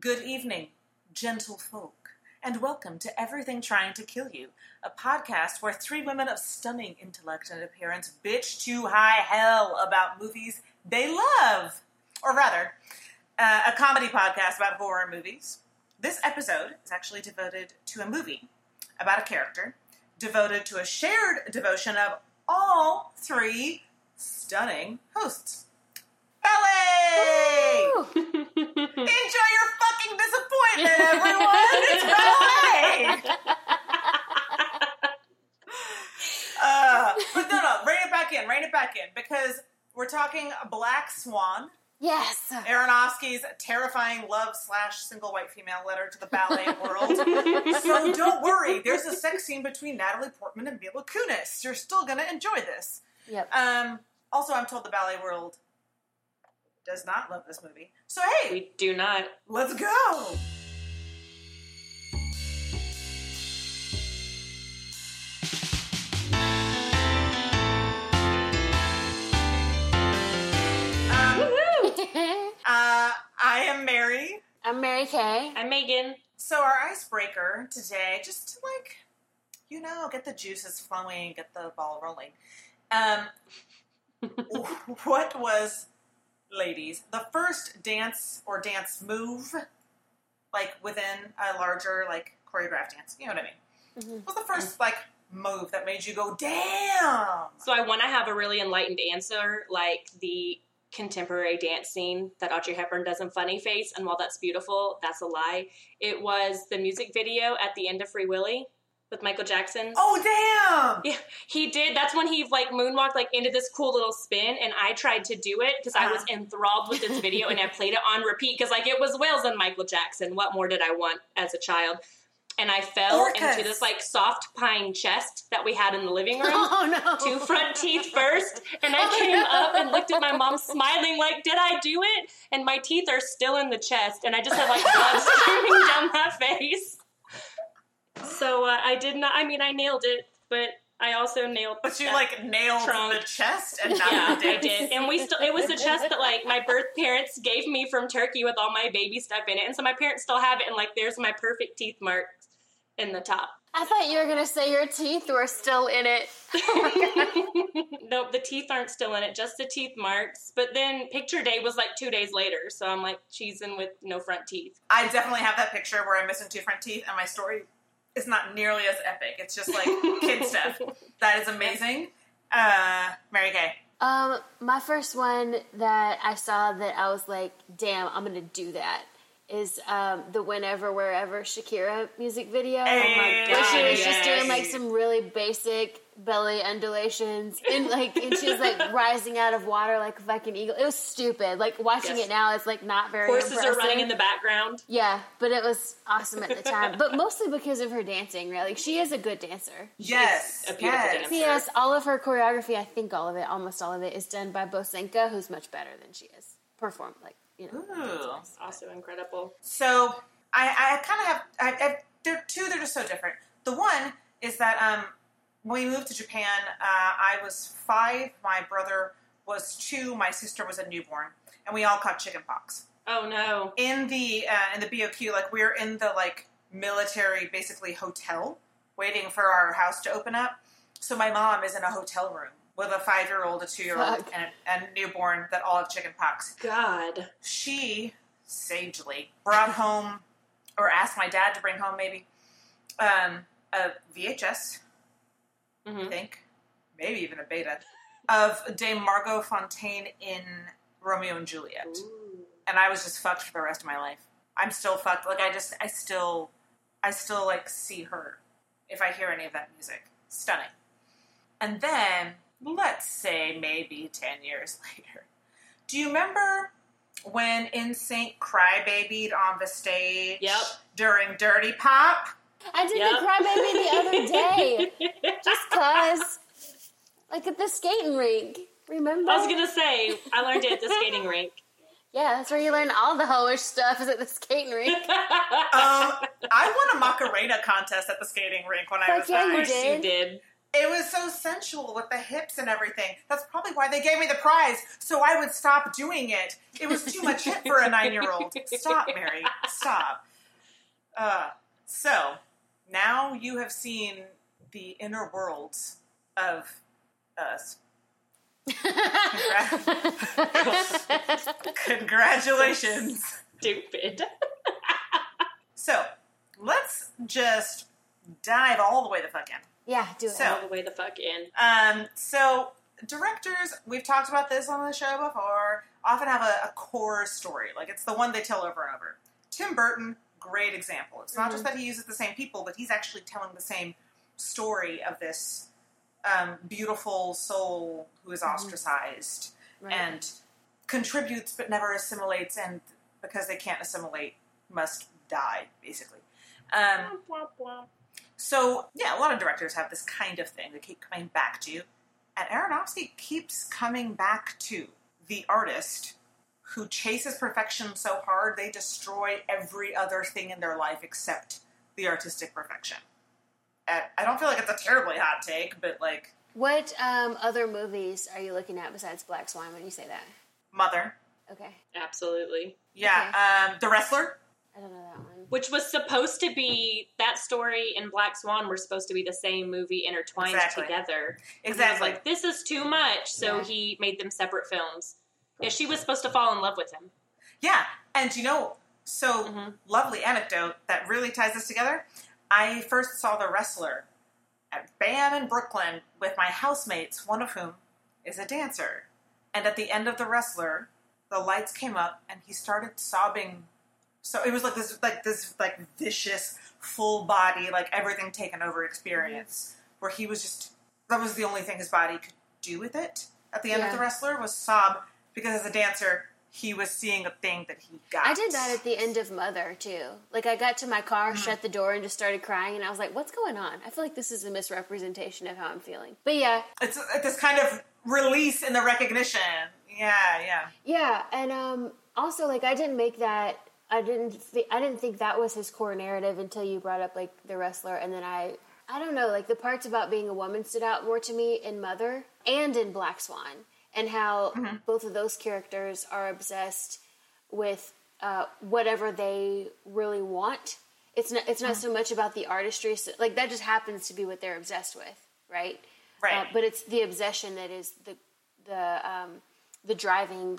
Good evening, gentle folk, and welcome to Everything Trying to Kill You, a podcast where three women of stunning intellect and appearance bitch to high hell about movies they love. Or rather, uh, a comedy podcast about horror movies. This episode is actually devoted to a movie about a character, devoted to a shared devotion of all three stunning hosts. Ballet! Enjoy your fucking disappointment, everyone! It's ballet! uh, but no, no, rein it back in, rein it back in, because we're talking Black Swan, Yes. Aronofsky's terrifying love slash single white female letter to the ballet world. so don't worry, there's a sex scene between Natalie Portman and Mila Kunis. You're still gonna enjoy this. Yep. Um, also, I'm told the ballet world does not love this movie. So hey, We do not. let's go. I am Mary. I'm Mary Kay. I'm Megan. So our icebreaker today, just to like, you know, get the juices flowing, get the ball rolling. Um, what was, ladies, the first dance or dance move, like within a larger like choreographed dance? You know what I mean? Mhm. What was the first like move that made you go, damn? So I want to have a really enlightened answer, like the contemporary dance scene that Audrey Hepburn does in Funny Face, and while that's beautiful, that's a lie. It was the music video at the end of Free Willy with Michael Jackson. Oh damn! Yeah, he did. That's when he like moonwalked like into this cool little spin, and I tried to do it because I was Uh-huh. enthralled with this video, and I played it on repeat because like it was whales and Michael Jackson. What more did I want as a child? And I fell Orcas. into this like soft pine chest that we had in the living room. Oh no. two front teeth first, and I Oh, came no. up and looked at my mom smiling like, "Did I do it?" And my teeth are still in the chest, and I just have like blood streaming down my face. So uh, I did not. I mean, I nailed it, but I also nailed. But you like nailed Trunk. the chest and not Yeah, the I did, and we still. It was the chest that like my birth parents gave me from Turkey with all my baby stuff in it, and so my parents still have it. And like, there's my perfect teeth marks in the top. I thought you were gonna say your teeth were still in it. nope, the teeth aren't still in it, just the teeth marks. But then picture day was like two days later, so I'm like cheesing with no front teeth. I definitely have that picture where I'm missing two front teeth, and my story is not nearly as epic. It's just like kid stuff. That is amazing. Uh, Mary Kay. Um, my first one that I saw that I was like, damn, I'm gonna do that. Is um, the Whenever Wherever Shakira music video? Hey, where she was yes. just doing like some really basic belly undulations and like and she was like rising out of water like a fucking eagle. It was stupid. Like watching Yes. it now, it's like not very. Horses are running in the background. Yeah, but it was awesome at the time. but mostly because of her dancing, right? Like she is a good dancer. Yes. a beautiful yes. dancer. Yes, all of her choreography, I think all of it, almost all of it, is done by Bosenka, who's much better than she is. Perform like you know. Ooh. Also incredible. So I, I kind of have. I, I, there are two. They're just so different. The one is that um, when we moved to Japan, uh, I was five. My brother was two. My sister was a newborn, and we all caught chicken pox. Oh no. in the uh, in the BOQ, like we're in the like military, basically hotel, waiting for our house to open up. So my mom is in a hotel room with a five year old, a two year old, and a, newborn that all have chicken pox. God. She sagely brought home, or asked my dad to bring home, maybe um, a VHS, I hmm think, maybe even a beta of Dame Margot Fonteyn in Romeo and Juliet and I was just fucked for the rest of my life. I'm still fucked. Like I just, I still, I still like see her if I hear any of that music. Stunning. And then let's say maybe ten years later, do you remember when NSYNC crybabied on the stage Yep. during Dirty Pop? I did Yep. the crybaby the other day, just cause, like at the skating rink. Remember? I was gonna say I learned it at the skating rink. yeah, that's where you learn all the hoish stuff is at the skating rink. Um, I won a Macarena contest at the skating rink when I was yeah, nine. you Of course you did. It was so sensual with the hips and everything. That's probably why they gave me the prize, so I would stop doing it. It was too much hip for a nine year old. Stop, Mary. Stop. Uh, so, now you have seen the inner worlds of us. Congra- Congratulations. Stupid. So, let's just dive all the way the fuck in. Yeah, do it. So- All the way the fuck in. Um, so directors, we've talked about this on the show before, often have a, a core story. Like it's the one they tell over and over. Tim Burton, great example. It's not just that he uses the same people, but he's actually telling the same story of this um, beautiful soul who is ostracized Right. and contributes but never assimilates, and because they can't assimilate, must die, basically. Um, so, yeah, a lot of directors have this kind of thing they keep coming back to. And Aronofsky keeps coming back to the artist who chases perfection so hard they destroy every other thing in their life except the artistic perfection. And I don't feel like it's a terribly hot take, but like What um, other movies are you looking at besides Black Swan when you say that? Mother. Okay, Absolutely. Yeah, um, The Wrestler. I don't know that one. Which was supposed to be that story and Black Swan were supposed to be the same movie intertwined Exactly. together. And was Exactly. like, this is too much. So Yeah. he made them separate films. Yeah, she was supposed to fall in love with him. Yeah, and you know, so Mhm. lovely anecdote that really ties this together. I first saw The Wrestler at BAM in Brooklyn with my housemates, one of whom is a dancer. And at the end of The Wrestler, the lights came up and he started sobbing. So it was like this, like this, like vicious, full body, like everything taken over experience, where he was just that was the only thing his body could do with it. At the end of The Wrestler was sob because as a dancer, he was seeing a thing that he got. I did that at the end of Mother too. Like I got to my car, Mm-hmm. shut the door, and just started crying, and I was like, "What's going on?" I feel like this is a misrepresentation of how I'm feeling. But yeah, it's it's this kind of release in the recognition. Yeah, yeah. yeah, and um, also like I didn't make that. I didn't. Th- I didn't think that was his core narrative until you brought up like the wrestler, and then I. I don't know. Like the parts about being a woman stood out more to me in Mother and in Black Swan, and how both of those characters are obsessed with uh, whatever they really want. It's not. It's not so much about the artistry. So, like that just happens to be what they're obsessed with, right? Right. Uh, but it's the obsession that is the the um, the driving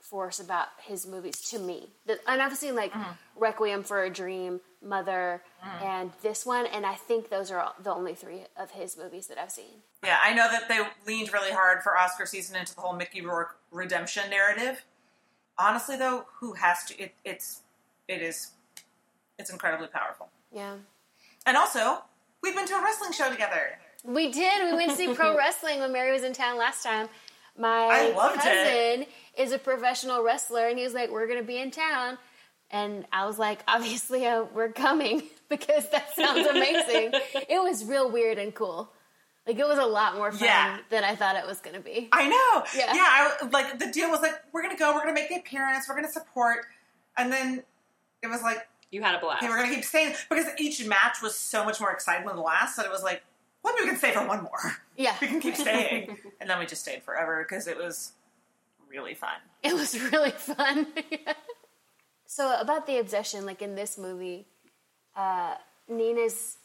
force about his movies to me. The, and I've seen like mm-hmm. Requiem for a Dream, Mother, mm-hmm. and this one, and I think those are all, the only three of his movies that I've seen. Yeah, I know that they leaned really hard for Oscar season into the whole Mickey Rourke redemption narrative. Honestly, though, who has to? It, it's it is it's incredibly powerful. Yeah. And also, we've been to a wrestling show together. We did. We went to see pro wrestling when Mary was in town last time. My cousin it. is a professional wrestler, and he was like, "We're going to be in town," and I was like, "Obviously, uh, we're coming because that sounds amazing." it was real weird and cool. Like it was a lot more fun Yeah. than I thought it was going to be. I know. Yeah. Yeah. I, like the deal was like, we're gonna go, we're gonna make the appearance, we're gonna support, and then it was like, You had a blast. hey, we're gonna keep staying because each match was so much more exciting than the last that it was like, well, maybe we can stay for one more. Yeah, we can keep staying, and then we just stayed forever because it was really fun. It was really fun. so about the obsession, like in this movie, uh, Nina's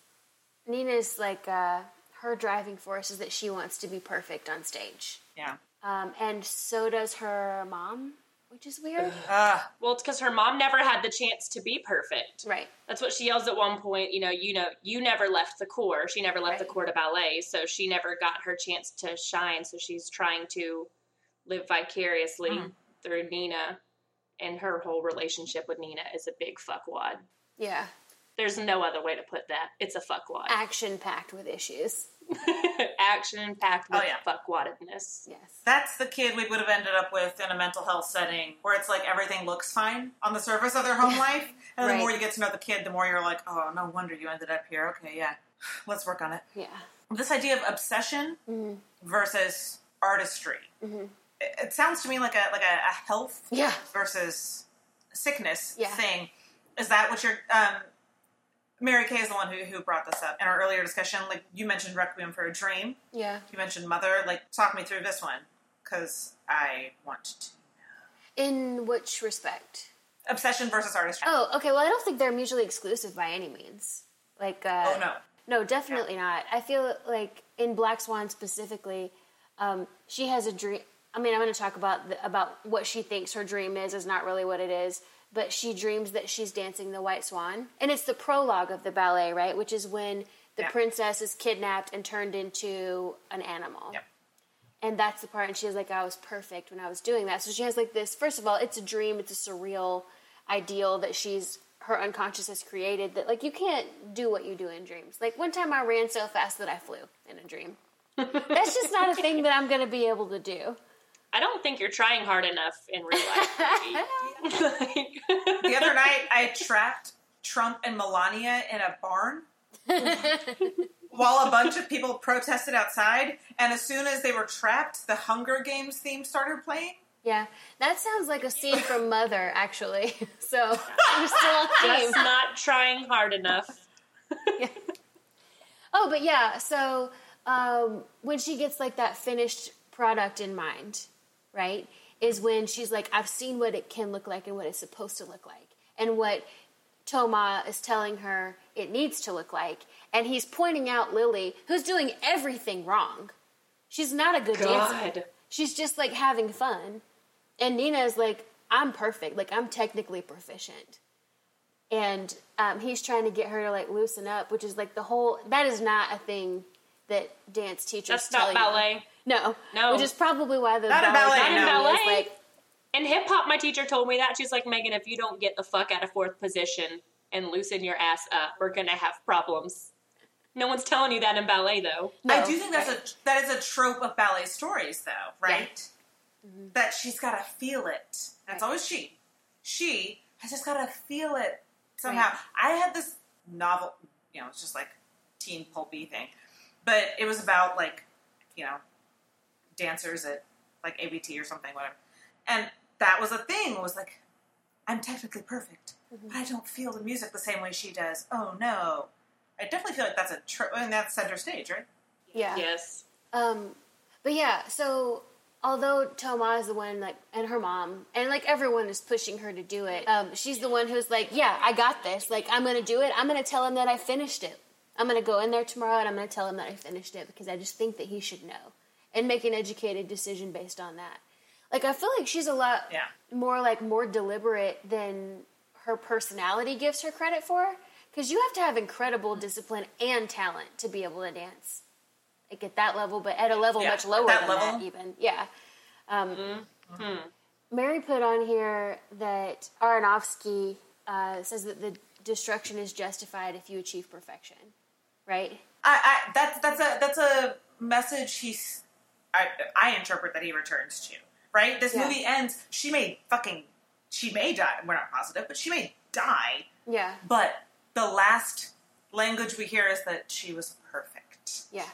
Nina's like uh, her driving force is that she wants to be perfect on stage, Yeah. um, and so does her mom, which is weird, Uh, well, it's because her mom never had the chance to be perfect. right? That's what she yells at one point. You know, you know, you never left the corps. She never left the Right. corps to ballet, so she never got her chance to shine. So she's trying to live vicariously Mm. through Nina, and her whole relationship with Nina is a big fuckwad. Yeah, There's no other way to put that. It's a fuckwad. action packed with issues. Action packed with Oh, yeah. fuckwaddedness. Yes, that's the kid we would have ended up with in a mental health setting where it's like everything looks fine on the surface of their home life, and the more you get to know the kid, the more you're like, oh, no wonder you ended up here. Okay, yeah, let's work on it. yeah, This idea of obsession Mm-hmm. versus artistry. It, it sounds to me like a like a, a health yeah. versus sickness Yeah. thing. Is that what you're? Um, Mary Kay is the one who, who brought this up in our earlier discussion. Like you mentioned Requiem for a Dream. Yeah. You mentioned Mother. Like talk me through this one because I want to. Know. In which respect? Obsession versus artistry. Oh, okay. Well, I don't think they're mutually exclusive by any means. Like, uh, Oh, no. no, definitely not. I feel like in Black Swan specifically, um, she has a dream. I mean, I'm going to talk about the, about what she thinks her dream is. Is not really what it is, but she dreams that she's dancing the White Swan, and it's the prologue of the ballet, right? Which is when the Yeah. princess is kidnapped and turned into an animal. Yep. And that's the part, and she's like, oh, I was perfect when I was doing that. So she has like this, first of all, it's a dream, it's a surreal ideal that she's, her unconscious has created that, like, you can't do what you do in dreams. Like, one time I ran so fast that I flew in a dream. That's just not a thing that I'm going to be able to do. I don't think you're trying hard enough in real life. Like- The other night, I trapped Trump and Melania in a barn while a bunch of people protested outside. And as soon as they were trapped, the Hunger Games theme started playing. Yeah, that sounds like a scene from Mother, actually. So we're still on theme. Just not trying hard enough. Oh, but yeah, so um, when she gets like that finished product in mind, right, is when she's like, I've seen what it can look like and what it's supposed to look like, and what Toma is telling her it needs to look like. And he's pointing out Lily, who's doing everything wrong. She's not a good dancer. She's just like having fun. And Nina is like, I'm perfect. Like, I'm technically proficient. And um, he's trying to get her to like loosen up, which is like the whole. That is not a thing that dance teachers That's tell not you. Ballet. No, No. which is probably why the Not in ballet, ballet no. community is Ballet. like, In hip hop, my teacher told me that. She's like, Megan, if you don't get the fuck out of fourth position and loosen your ass up, we're gonna have problems. No one's telling you that in ballet, though. no, I do think that's a that is a trope of ballet stories, though, right? Mm-hmm. That she's got to feel it. That's Right. always she. She has just got to feel it somehow. Right. I had this novel, you know, it's just like teen pulpy thing, but it was about like, you know, dancers at like ABT or something, whatever. And that was a thing. It was like, I'm technically perfect, but I don't feel the music the same way she does. Oh no. I definitely feel like that's a tr- and that's center stage, right? yeah. Yes. Um, but yeah, so although Toma is the one like, and her mom, and like everyone is pushing her to do it, um, she's the one who's like, yeah, I got this. Like, I'm gonna do it. I'm gonna tell him that I finished it. I'm gonna go in there tomorrow and I'm gonna tell him that I finished it because I just think that he should know and make an educated decision based on that. Like, I feel like she's a lot Yeah. more like more deliberate than her personality gives her credit for. Because you have to have incredible discipline and talent to be able to dance, like at that level, but at a level Yeah, much lower that than level. that, even. Yeah. Um, Hmm. Mary put on here that Aronofsky uh, says that the destruction is justified if you achieve perfection, right? I, I that's that's a that's a message he's I I interpret that he returns to. Right? This Yeah. movie ends. She may fucking she may die. We're not positive, but she may die. Yeah. But the last language we hear is that she was perfect. Yeah.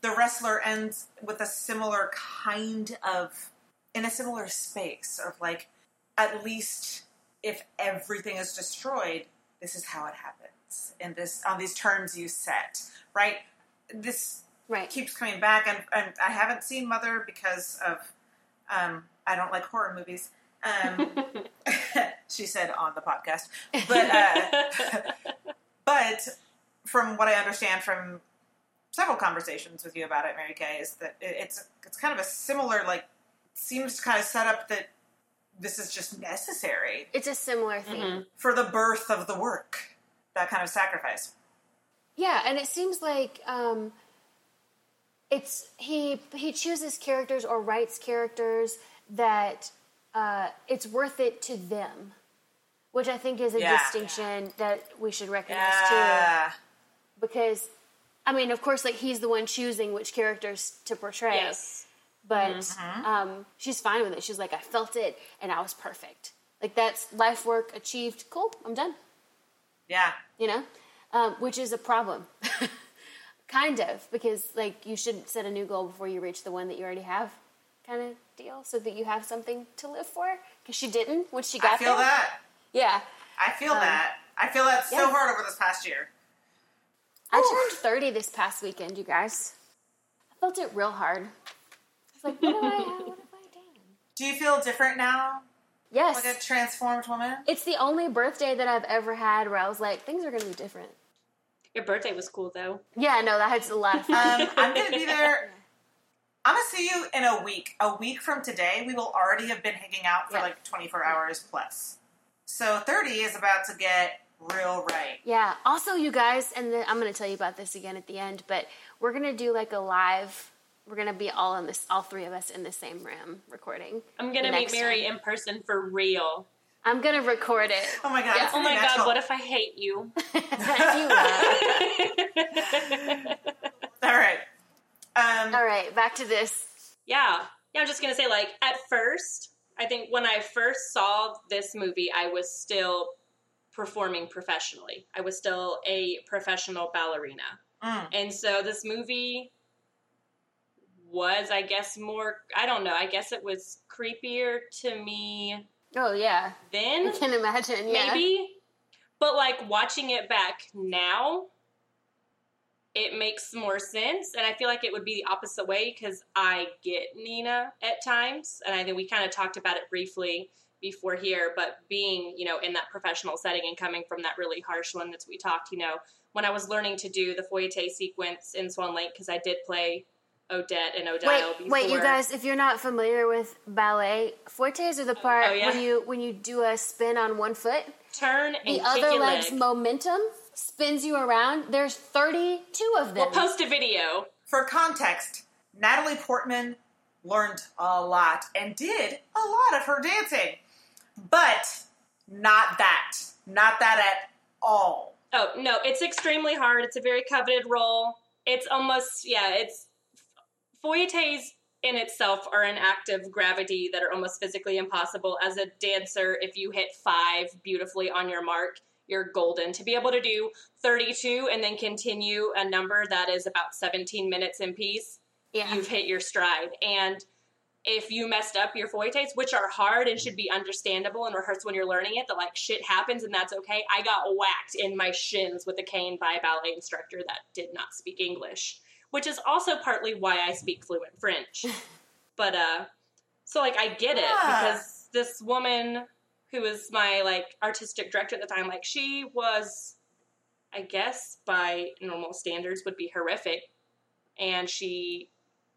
The wrestler ends with a similar kind of in a similar space of like at least if everything is destroyed, this is how it happens. And this on these terms you set. Right? This Right. keeps coming back, and, and I haven't seen Mother because of um, I don't like horror movies. Um, she said on the podcast, but uh, but from what I understand from several conversations with you about it, Mary Kay, is that it- it's it's kind of a similar like seems kind of set up that this is just necessary It's a similar theme. Mm-hmm. for the birth of the work. That kind of sacrifice. Yeah, and it seems like um, it's he he chooses characters or writes characters that uh, it's worth it to them, which I think is a Yeah. distinction that we should recognize too. Because, I mean, of course, like he's the one choosing which characters to portray. yes. But um, she's fine with it. She's like, I felt it, and I was perfect. Like that's life work achieved. Cool, I'm done Yeah. you know, um, which is a problem, kind of, because like you shouldn't set a new goal before you reach the one that you already have, kind of deal, so that you have something to live for. Because she didn't when she got I feel there. that. Yeah, I feel Um, that. I feel that so Yes. hard over this past year. I turned 30 this past weekend, you guys. I felt it real hard. I was like, what do I have? What have I done? Do you feel different now? Yes. Like a transformed woman? It's the only birthday that I've ever had where I was like, things are going to be different. Your birthday was cool though. Yeah, no, that was a lot of fun. Um, I'm going to be there. I'm going to see you in a week. A week from today, we will already have been hanging out for Yeah. like 24 hours plus. So 30 is about to get real right. Yeah. Also, you guys, and then I'm going to tell you about this again at the end, but we're going to do like a live. We're going to be all in this, all three of us in the same room recording. I'm gonna meet Mary time. in person for real. I'm going to record it. Oh my god. Yeah. Oh my be god, what if I hate you? You, All right. Um, all right, back to this. Yeah. Yeah, I'm just gonna say, like, at first, I think when I first saw this movie, I was still performing professionally. I was still a professional ballerina. mm. And so this movie was, I guess, more, I don't know, I guess it was creepier to me Oh, yeah. then. I can imagine. Yeah. maybe. But like watching it back now, it makes more sense, and I feel like it would be the opposite way because I get Nina at times, and I think we kind of talked about it briefly before here. But being you know in that professional setting and coming from that really harsh one that we talked, you know, when I was learning to do the fouetté sequence in Swan Lake because I did play Odette and Odile Wait, before. wait, you guys! If you're not familiar with ballet, fouettés are the oh, part oh, yeah? when you when you do a spin on one foot, turn and the kick other your leg's leg. momentum spins you around. There's 32 of them. We'll post a video. For context, Natalie Portman learned a lot and did a lot of her dancing, but not that. Not that at all. Oh no, it's extremely hard. It's a very coveted role. It's almost yeah. It's fouettés in itself are an act of gravity that are almost physically impossible. As a dancer, if you hit five beautifully on your mark, you're golden. To be able to do 32 and then continue a number that is about 17 minutes in piece, yeah. you've hit your stride. And if you messed up your fouettés, which are hard and should be understandable and rehearsed when you're learning it, that like shit happens and that's okay. I got whacked in my shins with a cane by a ballet instructor that did not speak English, which is also partly why I speak fluent French. but uh, so like I get it Ah. because this woman who was my like artistic director at the time, like she was, I guess by normal standards would be horrific, and she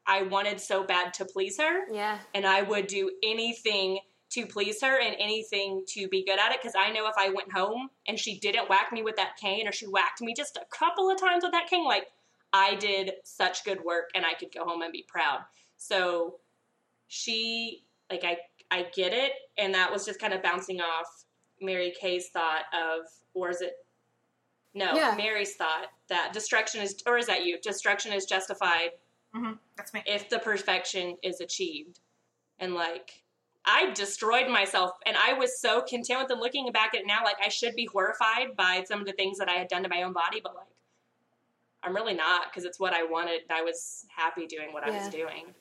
I wanted so bad to please her, yeah. and I would do anything to please her and anything to be good at it because I know if I went home and she didn't whack me with that cane or she whacked me just a couple of times with that cane, like I did such good work and I could go home and be proud. So she, like, I, I get it, and that was just kind of bouncing off Mary Kay's thought of, or is it? No, Yeah. Mary's thought that destruction is, or is that you? Destruction is justified hmm That's me. if the perfection is achieved. And like, I destroyed myself, and I was so content with it. Looking back at it now, like I should be horrified by some of the things that I had done to my own body, but like, I'm really not because it's what I wanted. I was happy doing what I was doing.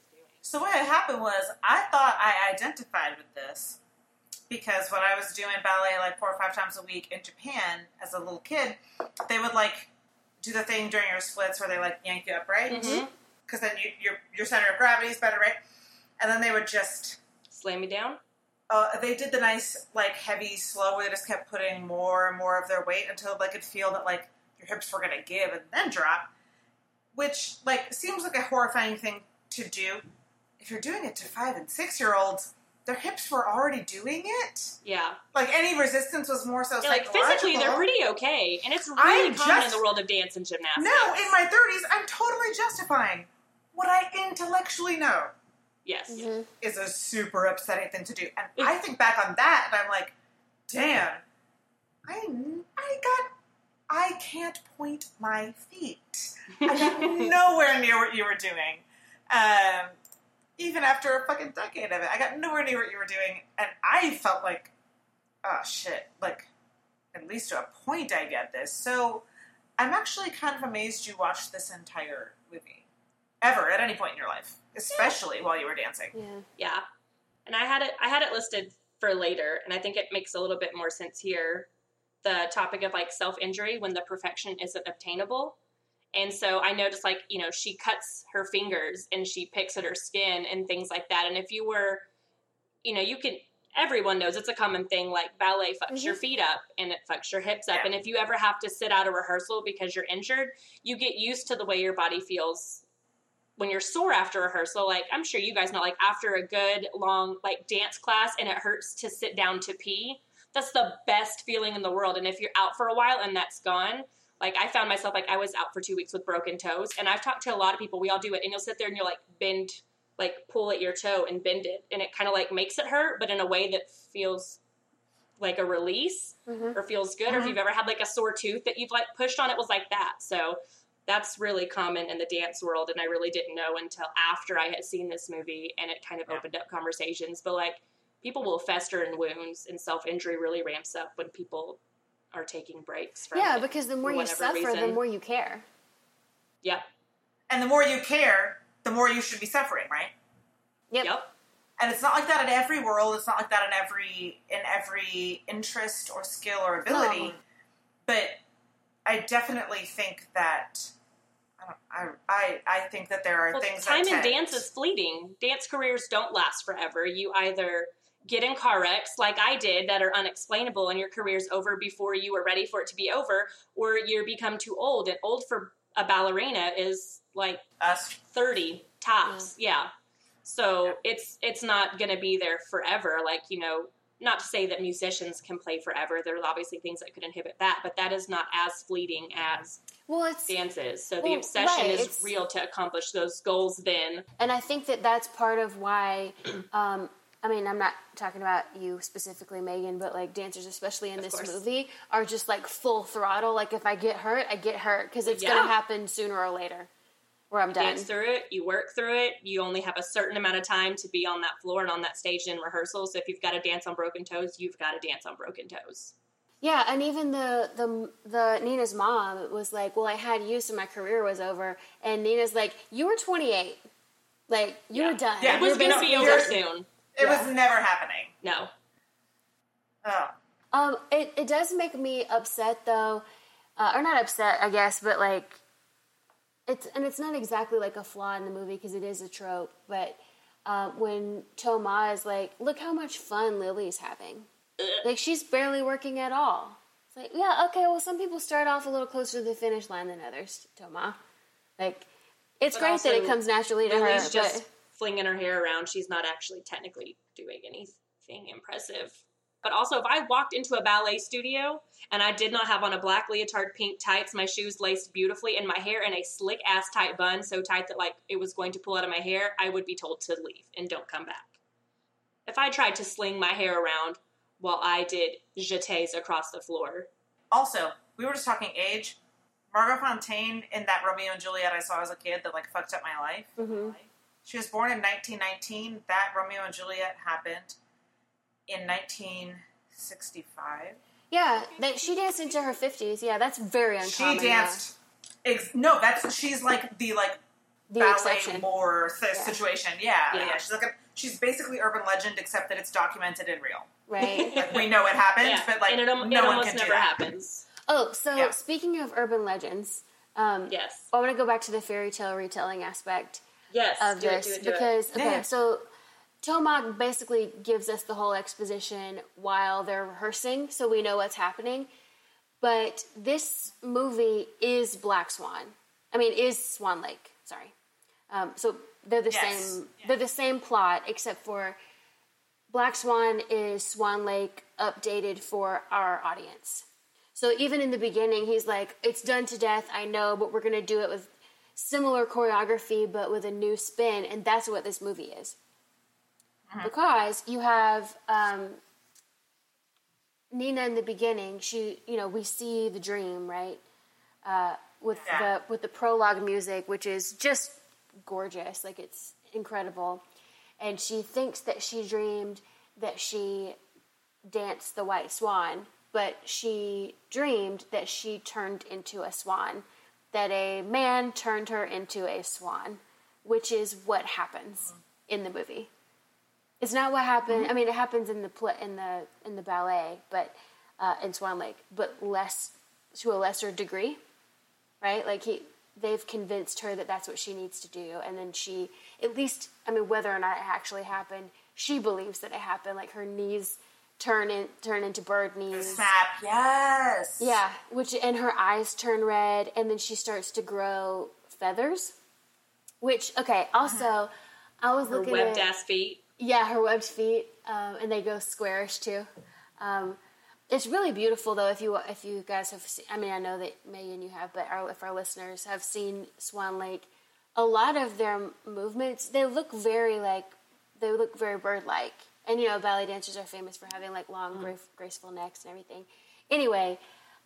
So what had happened was I thought I identified with this because when I was doing ballet like four or five times a week in Japan as a little kid, they would like do the thing during your splits where they like yank you up, right? Mhm. Because then you, your your center of gravity is better, right? And then they would just Slam me down. uh, they did the nice like heavy slow where they just kept putting more and more of their weight until they could feel that like your hips were gonna give and then drop, which like seems like a horrifying thing to do. If you're doing it to five and six year olds, their hips were already doing it. Yeah. Like any resistance was more so Yeah, like physically, they're pretty okay, and it's I really common in the world of dance and gymnastics. No, in my thirties, I'm totally justifying what I intellectually know. yes. Mhm. is a super upsetting thing to do. And I think back on that and I'm like, damn, I, I got, I can't point my feet. I got nowhere near what you were doing. Um, even after a fucking decade of it, I got nowhere near what you were doing. And I felt like, oh shit, like, at least to a point I get this. So I'm actually kind of amazed you watched this entire movie. Ever, at any point in your life. Especially while you were dancing. Yeah. Yeah, and I had it. I had it listed for later, and I think it makes a little bit more sense here the topic of like self injury when the perfection isn't obtainable. And so I noticed, like, you know, she cuts her fingers and she picks at her skin and things like that. And if you were, you know, you can, everyone knows it's a common thing, like ballet fucks mm-hmm. your feet up and it fucks your hips up. Yeah. And if you ever have to sit out a rehearsal because you're injured, you get used to the way your body feels when you're sore after rehearsal. Like, I'm sure you guys know, like, after a good long, like, dance class and it hurts to sit down to pee, that's the best feeling in the world. And if you're out for a while and that's gone, like I found myself like I was out for two weeks with broken toes, and I've talked to a lot of people. We all do it, and you'll sit there and you'll like bend, like pull at your toe and bend it, and it kind of like makes it hurt, but in a way that feels like a release or feels good. Or if Mhm. you've ever had like a sore tooth that you've like pushed on, it was like that. So that's really common in the dance world, and I really didn't know until after I had seen this movie, and it kind of Yeah. opened up conversations. But like people will fester in wounds, and self injury really ramps up when people are taking breaks. From Yeah, because the more you whatever suffer, the more you care. Yep. And the more you care, the more you should be suffering, right? Yep. Yep. And it's not like that in every world. It's not like that in every in every interest or skill or ability. No. But I definitely think that I, don't, I I I think that there are Well, things. time that in dance is fleeting. Dance careers don't last forever. You either get in car wrecks like I did that are unexplainable and your career's over before you were ready for it to be over, or you become too old. And old for a ballerina is like us. 30 tops. Yeah. So it's it's not going to be there forever like, you know, not to say that musicians can play forever. There's obviously things that could inhibit that, but that is not as fleeting as Well, it's dance is. So the obsession right, is real to accomplish those goals then. And I think that that's part of why. Um, I mean, I'm not talking about you specifically, Megan, but like dancers, especially in Of this course. movie, are just like full throttle. Like if I get hurt, I get hurt because it's Yeah. going to happen sooner or later, where I'm done. You dance through it, you work through it. You only have a certain amount of time to be on that floor and on that stage in rehearsals. So if you've got to dance on broken toes, you've got to dance on broken toes. Yeah, and even the the the Nina's mom was like, "Well, I had you, so my career was over." And Nina's like, "You were 28, like you Yeah. were done. Yeah, It was going to be over soon. It Yeah. was never happening. No. Oh. Um, it, it does make me upset though, uh, or not upset, I guess, but like, it's and it's not exactly like a flaw in the movie because it is a trope. But uh, when Toma is like, "Look how much fun Lily's having," like she's barely working at all. It's like, yeah, okay, well, some people start off a little closer to the finish line than others. Toma, like, it's But great that it comes naturally to her. Lily's just but flinging her hair around. She's not actually technically doing anything impressive. But also, if I walked into a ballet studio and I did not have on a black leotard, pink tights, my shoes laced beautifully, and my hair in a slick ass tight bun, so tight that like it was going to pull out of my hair, I would be told to leave and don't come back. If I tried to sling my hair around while I did jetés across the floor, Also, we were just talking age. Margot Fonteyn in that Romeo and Juliet I saw as a kid that like fucked up my life. Mhm. She was born in 1919. That Romeo and Juliet happened in 1965. yeah, that she danced into her fifties. Yeah, that's very uncommon. She yeah. danced. Ex- no, that's she's like the like the ballet exception. more th- Yeah. situation. Yeah, yeah, Yeah. She's like a, she's basically urban legend, except that it's documented and real. right? Like we know it happened, yeah, but like and it, al- no it one almost can never do that. happens. Oh, so Yeah. speaking of urban legends, um, Yes, I want to go back to the fairy tale retelling aspect yes, of do this it, do it, do it. because okay, Yeah. so Tomag basically gives us the whole exposition while they're rehearsing, so we know what's happening. But this movie is Black Swan. I mean, is Swan Lake. Sorry. Um, so they're the Yes. same. They're the same plot, except for Black Swan is Swan Lake updated for our audience. So even in the beginning, he's like, "It's done to death. I know, but we're going to do it with similar choreography, but with a new spin." And that's what this movie is, because you have um, Nina in the beginning. She, you know, we see the dream, right? Uh, with Yeah. the with the prologue music, which is just gorgeous, like it's incredible. And she thinks that she dreamed that she danced the white swan, but she dreamed that she turned into a swan, that a man turned her into a swan, which is what happens in the movie. It's not what happened. I mean, it happens in the pl- in the in the ballet, but uh, in Swan Lake, but less to a lesser degree, right? Like he, they've convinced her that that's what she needs to do, and then she, at least, I mean, whether or not it actually happened, she believes that it happened. Like her knees turn in, turn into bird knees. Snap. Yes. Yeah, which and her eyes turn red, and then she starts to grow feathers. Which okay, also I was Her looking webbed at ass feet. yeah her webbed feet, um, and they go squarish too. Um, it's really beautiful though. If you if you guys have, seen, I mean, I know that Megan you have, but our, if our listeners have seen Swan Lake, a lot of their movements they look very like they look very bird like. And you know, ballet dancers are famous for having like long, graceful, graceful necks and everything. Anyway,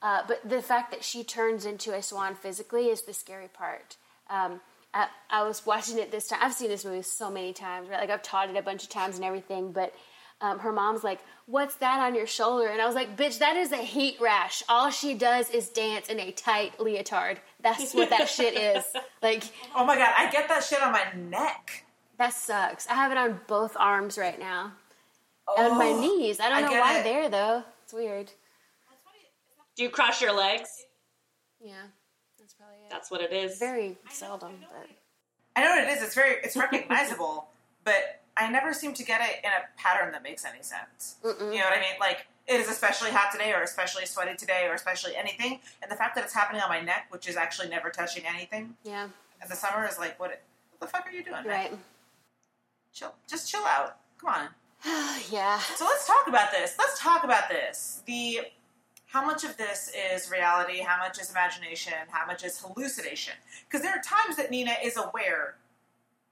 uh, but the fact that she turns into a swan physically is the scary part. Um, I, I was watching it this time. I've seen this movie so many times, right? Like I've taught it a bunch of times and everything. But um, her mom's like, "What's that on your shoulder?" And I was like, "Bitch, that is a heat rash. All she does is dance in a tight leotard. That's what that shit is. Like Oh my god, I get that shit on my neck. that sucks. I have it on both arms right now, and my Oh, knees. I don't I know why it. they're though. It's weird. Do you cross your legs? Yeah, that's probably it. That's what it is. very seldom, but I know what it is. It's very, it's recognizable, but I never seem to get it in a pattern that makes any sense. You know what I mean? Like it is especially hot today, or especially sweaty today, or especially anything. And the fact that it's happening on my neck, which is actually never touching anything yeah, in the summer, is like, what? What the fuck are you doing? man? right. Chill. Just chill out. Come on. yeah, So let's talk about this. Let's talk about this. The how much of this is reality, how much is imagination, how much is hallucination? Because there are times that Nina is aware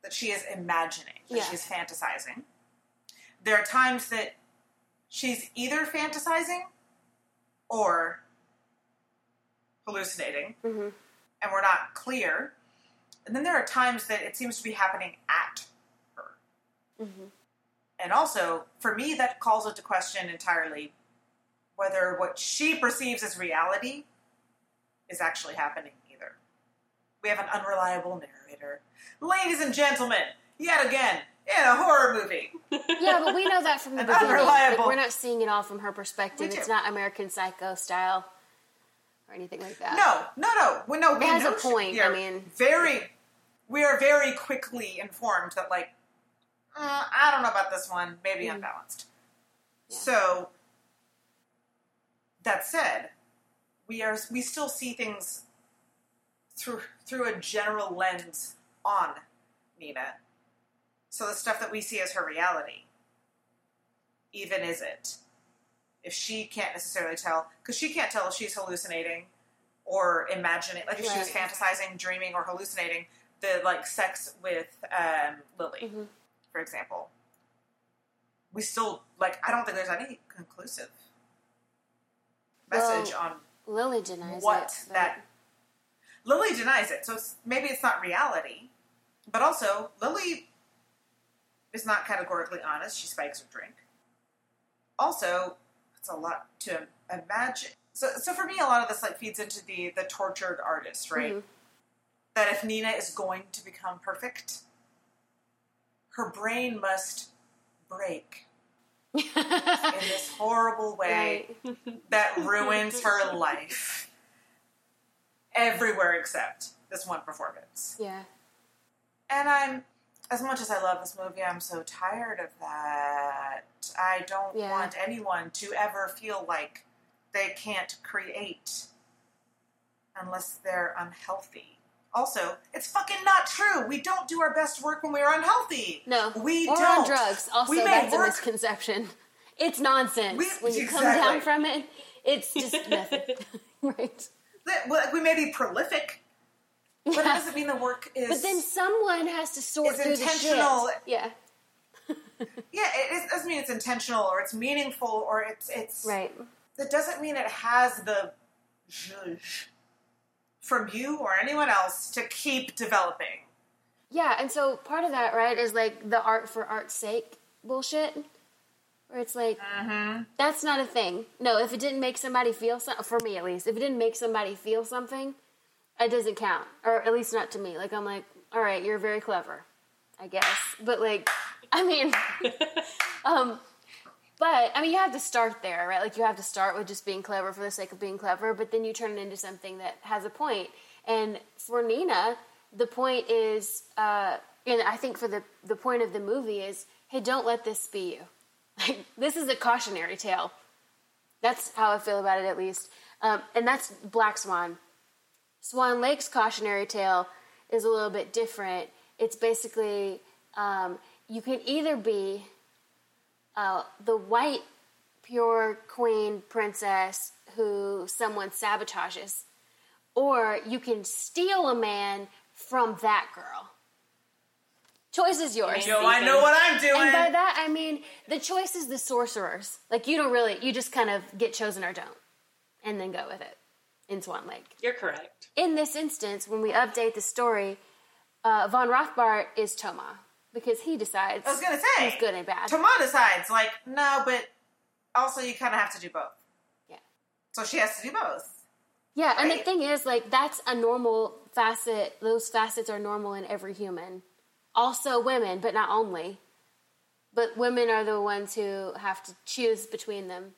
that she is imagining, that Yeah. she's fantasizing. There are times that she's either fantasizing or hallucinating, Mhm. and we're not clear. And then there are times that it seems to be happening at her. Mhm. And also, for me, that calls into question entirely whether what she perceives as reality is actually happening either. We have an unreliable narrator. Ladies and gentlemen, yet again, in a horror movie. yeah, but we know that from the beginning. Like, unreliable- we're not seeing it all from her perspective. It's not American Psycho style or anything like that. No, no, no. We, no, we has a she- point, we I mean- very, we are very quickly informed that, like, uh, I don't know about this one, maybe Mm. unbalanced. Yeah. So, that said, we are we still see things through through a general lens on Nina. So the stuff that we see as her reality, even is it? If she can't necessarily tell, because she can't tell if she's hallucinating or imagining, like if she was fantasizing, dreaming, or hallucinating the like sex with um, Lily, Mhm. For example. We still like. I don't think there's any conclusive message Well, on Lily denies what it. that Lily denies it, so it's, maybe it's not reality. But also, Lily is not categorically honest. She spikes her drink. Also, it's a lot to imagine. So, so for me, a lot of this like feeds into the the tortured artist, right? Mhm. That if Nina is going to become perfect, her brain must break in this horrible way Right. that ruins her life everywhere except this one performance. Yeah. And I'm, as much as I love this movie, I'm so tired of that. I don't Yeah. want anyone to ever feel like they can't create unless they're unhealthy. Also, it's fucking not true. We don't do our best work when we're unhealthy. No. we or don't. on drugs. Also, We that's a work- misconception. It's nonsense. We- when you come down from it, it's just nothing. right. We may be prolific, but it doesn't mean the work is. But then someone has to sort through intentional. the shit. Yeah. yeah, it doesn't mean it's intentional or it's meaningful or it's it's. Right. That doesn't mean it has the zhuzh from you or anyone else to keep developing. Yeah, and so part of that, right, is like the art for art's sake bullshit. Where it's like, Mm-hmm. that's not a thing. No, if it didn't make somebody feel something, for me at least, if it didn't make somebody feel something, it doesn't count. Or at least not to me. Like, I'm like, all right, you're very clever, I guess. But like, I mean, um, But I mean, you have to start there, right? Like you have to start with just being clever for the sake of being clever, but then you turn it into something that has a point. And for Nina, the point is, uh, and I think for the the point of the movie is, hey, don't let this be you. Like this is a cautionary tale. That's how I feel about it, at least. Um, and that's Black Swan. Swan Lake's cautionary tale is a little bit different. It's basically um, you can either be uh, the white, pure queen princess who someone sabotages, or you can steal a man from that girl. Choice is yours. Yo, I know what I'm doing. And by that, I mean the choice is the sorcerers. Like you don't really, you just kind of get chosen or don't, and then go with it in Swan Lake. You're correct. In this instance, when we update the story, uh, von Rothbart is Toma because he decides. I was gonna say he's good and bad. Toma decides, like, no, but also you kind of have to do both. Yeah. So she has to do both. Yeah, and the thing is, like, that's a normal facet. Those facets are normal in every human. Also, women, but not only. But women are the ones who have to choose between them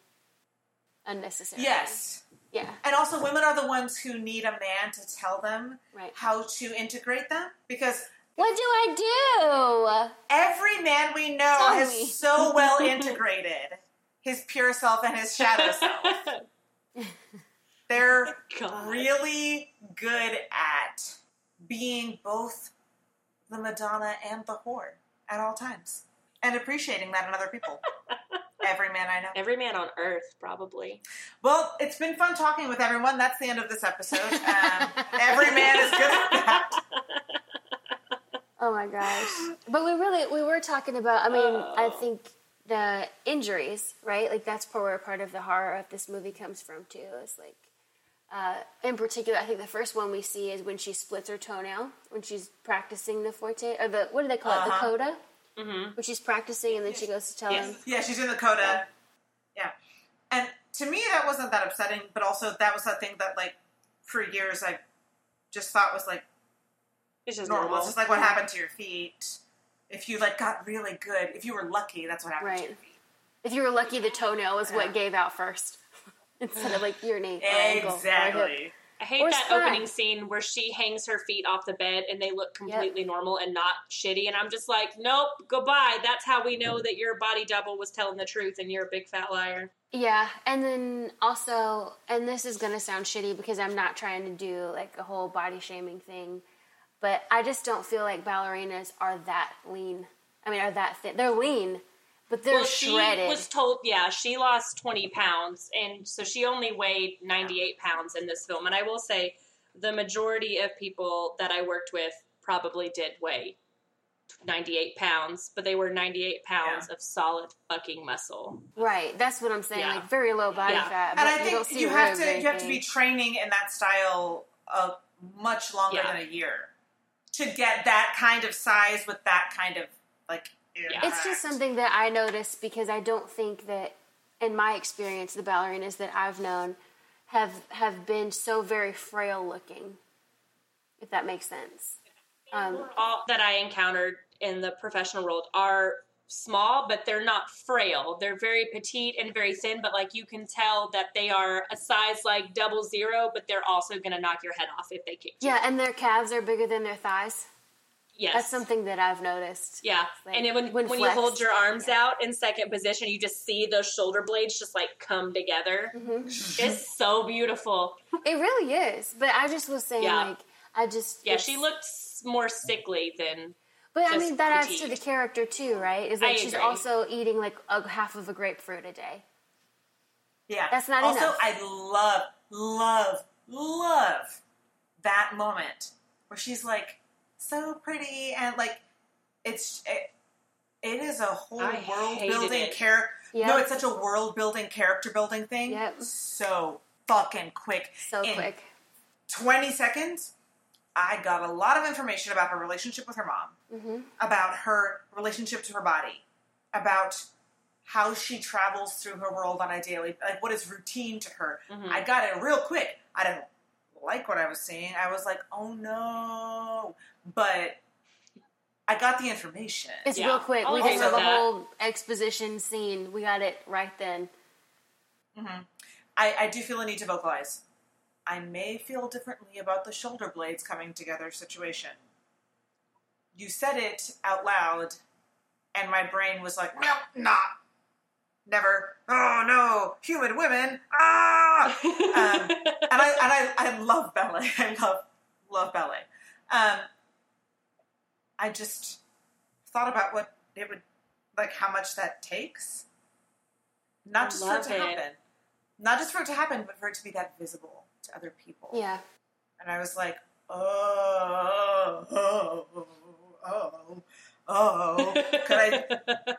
unnecessarily. Yes. Yeah. And also, women are the ones who need a man to tell them Right. how to integrate them because What do I do? every man we know Tell has me. so well integrated his pure self and his shadow self. They're God. really good at being both the Madonna and the whore at all times and appreciating that in other people. Every man I know. Every man on earth, probably. Well, it's been fun talking with everyone. That's the end of this episode. Um, every man is good at that. Oh my gosh. But we really, we were talking about, I mean, I Oh. think the injuries, right? Like, that's part where part of the horror of this movie comes from, too. It's like, uh, in particular, I think the first one we see is when she splits her toenail, when she's practicing the fouetté, or the, what do they call it? Uh-huh. The coda? Mm-hmm. When she's practicing and then she goes to tell Yes. him. Yeah, she's in the coda. Yeah. And to me, that wasn't that upsetting, but also that was that thing that, like, for years I just thought was, like, It's just normal. normal. It's just like what happened to your feet. If you, like, got really good, if you were lucky, that's what happened to Right. your feet. If you were lucky, the toenail was Yeah. what gave out first. Instead of like your knee or ankle or. Exactly. I hate Or that spine. opening scene where she hangs her feet off the bed and they look completely normal and not shitty. And I'm just like, nope, goodbye. That's how we know that your body double was telling the truth and you're a big fat liar. Yeah, and then also, and this is gonna sound shitty because I'm not trying to do like a whole body shaming thing, but I just don't feel like ballerinas are that lean. I mean, are that thin? They're lean, but they're well, she shredded. was told, yeah, she lost 20 pounds. And so she only weighed 98 pounds in this film. And I will say, the majority of people that I worked with probably did weigh 98 pounds, but they were 98 pounds of solid fucking muscle. right. That's what I'm saying. Yeah. Like very low body Yeah. fat. And I you don't think see you have to you have to be training in that style of much longer Yeah. than a year to get that kind of size with that kind of like. Yeah. It's just something that I noticed because I don't think that, in my experience, the ballerinas that I've known have have been so very frail looking. If that makes sense. Um, all that I encountered in the professional world are small, but they're not frail. They're very petite and very thin, but like you can tell that they are a size like double zero, but they're also going to knock your head off if they kick you. yeah, and their calves are bigger than their thighs. Yes. That's something that I've noticed. yeah, Like, and then when, when when, you hold your arms out in second position, you just see those shoulder blades just like come together. Mm-hmm. It's so beautiful. It really is. But I just was saying, Yeah. like, I just Yeah, she looked more sickly than But I mean, that adds to the character too, right? Is like I she's agree. also eating like a half of a grapefruit a day. Yeah. That's not also, enough. I love, love, love that moment where she's like so pretty and like it's it, it is a whole I world building character. Yep. No, it's such a world building, character building thing. Yep. So fucking quick. So In quick. 20 seconds, I got a lot of information about her relationship with her mom, Mm-hmm. about her relationship to her body, about how she travels through her world on a daily, like what is routine to her. Mhm. I got it real quick. I didn't like what I was seeing. I was like, oh no. But I got the information. It's Yeah. real quick. I'll we agree just have a with that. whole exposition scene. We got it right then. I, I do feel a need to vocalize. I may feel differently about the shoulder blades coming together situation. You said it out loud, and my brain was like, no, not. Never. Oh no, human women. Ah! Um, and I and I, I love ballet. I love love ballet. Um, I just thought about what it would like, how much that takes. Not just for it to it. happen, not just for it to happen, but for it to be that visible to other people. Yeah. And I was like, oh, oh, oh, oh. can I?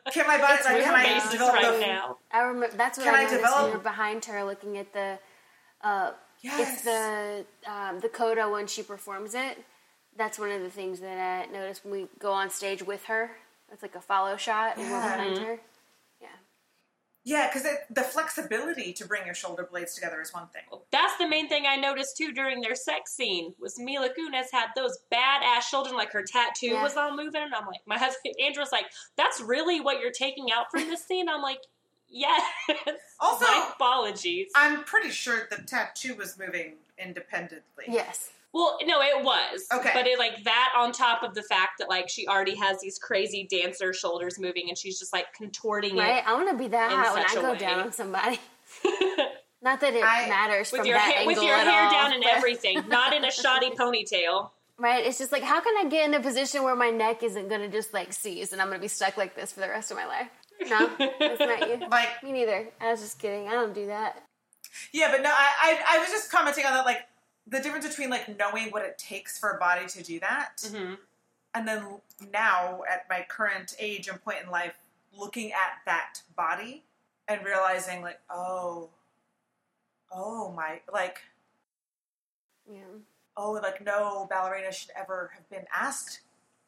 Can my body? It's Like, real can I faces develop right the now. I remember that's what Can I I noticed develop- when you're behind her looking at the uh Yes. it's the um, the coda when she performs it. That's one of the things that I noticed when we go on stage with her. It's like a follow shot and we're Yeah. behind her. Yeah. Yeah, because the flexibility to bring your shoulder blades together is one thing. That's the main thing I noticed too during their sex scene was Mila Kunis had those badass shoulders, like her tattoo Yeah. was all moving, and I'm like, my husband Andrew was like, "That's really what you're taking out from this scene." I'm like, "Yes." Also- my apologies. I'm pretty sure the tattoo was moving independently. Yes. Well, no, it was. Okay. But it like that on top of the fact that like she already has these crazy dancer shoulders moving and she's just like contorting it. Right? I want to be that hot when I go way. down on somebody. Not that it I- matters with from your that hair angle with your at hair all, down and everything, not in a shoddy ponytail. Right? It's just like, how can I get in a position where my neck isn't going to just like seize and I'm going to be stuck like this for the rest of my life? No, that's not you. Like, Me neither. I was just kidding. I don't do that. yeah, but no, I, I, I was just commenting on that, like, the difference between, like, knowing what it takes for a body to do that, Mhm. and then now, at my current age and point in life, looking at that body and realizing, like, oh, oh my, like, Yeah. oh, like, no ballerina should ever have been asked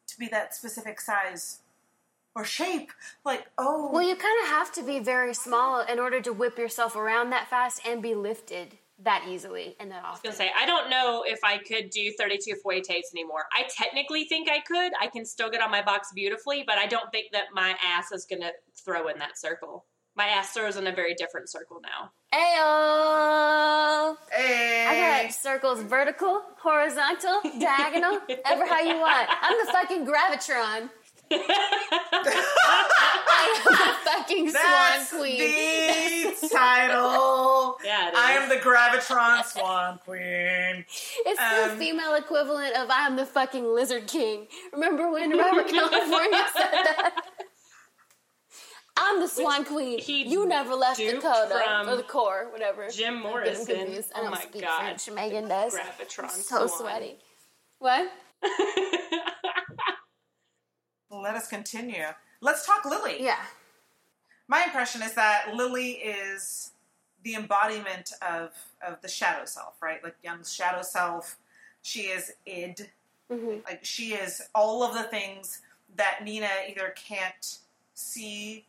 to be that specific size or shape. Like, oh. Well, you kind of have to be very small in order to whip yourself around that fast and be lifted that easily and that I was gonna say I don't know if I could do 32 fouettés anymore. I technically think I could. I can still get on my box beautifully, but I don't think that my ass is gonna throw in that circle. My ass throws in a very different circle now. Ayo! hey. I got circles vertical, horizontal, diagonal, ever how you want. I'm the fucking Gravitron. I am the fucking That's Swan Queen. the title. Yeah, it I am the Gravitron Swan Queen. It's Um, the female equivalent of I am the fucking Lizard King. Remember when Robert California said that? I'm the Swan Queen. he You never left duped Dakota or the corps, whatever. Jim I'm getting Morrison. confused. I Oh my speak God. French. Megan does. Gravitron. so Swan. sweaty. What? Let us continue. Let's talk Lily. Yeah. My impression is that Lily is the embodiment of of the shadow self, right? Like Jung's shadow self. She is id. Mhm. Like she is all of the things that Nina either can't see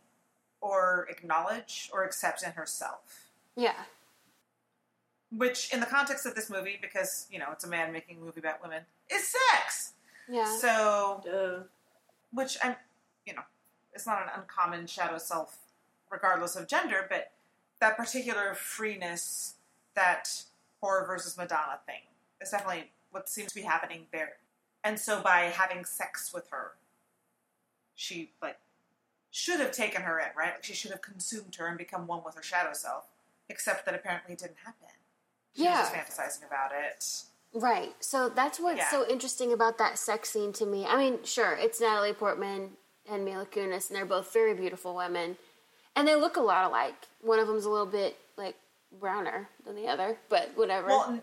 or acknowledge or accept in herself. Yeah. Which, in the context of this movie, because you know it's a man making a movie about women, is sex. Yeah. So Duh. Which I'm, you know, it's not an uncommon shadow self, regardless of gender, but that particular freeness, that horror versus Madonna thing, is definitely what seems to be happening there. And so by having sex with her, she like should have taken her in, right? Like she should have consumed her and become one with her shadow self. Except that apparently it didn't happen. She Yeah. was fantasizing about it. Right. So that's what's Yeah. so interesting about that sex scene to me. I mean, sure, it's Natalie Portman and Mila Kunis, and they're both very beautiful women, and they look a lot alike. One of them's a little bit like browner than the other, but whatever. Well,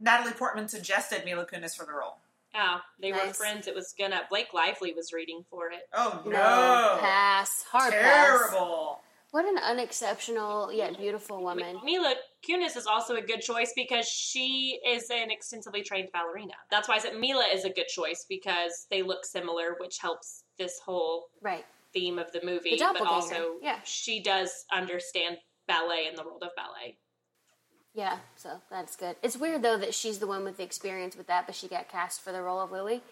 Natalie Portman suggested Mila Kunis for the role. Oh, they were friends. It was gonna. Blake Lively was reading for it. Oh no! no, pass, hard pass. Terrible. What an unexceptional yet beautiful woman. Mila Kunis is also a good choice because she is an extensively trained ballerina. That's why I said Mila is a good choice because they look similar, which helps this whole Right. theme of the movie. The but also, yeah. she does understand ballet and the world of ballet. Yeah, so that's good. It's weird though that she's the one with the experience with that, but she got cast for the role of Lily.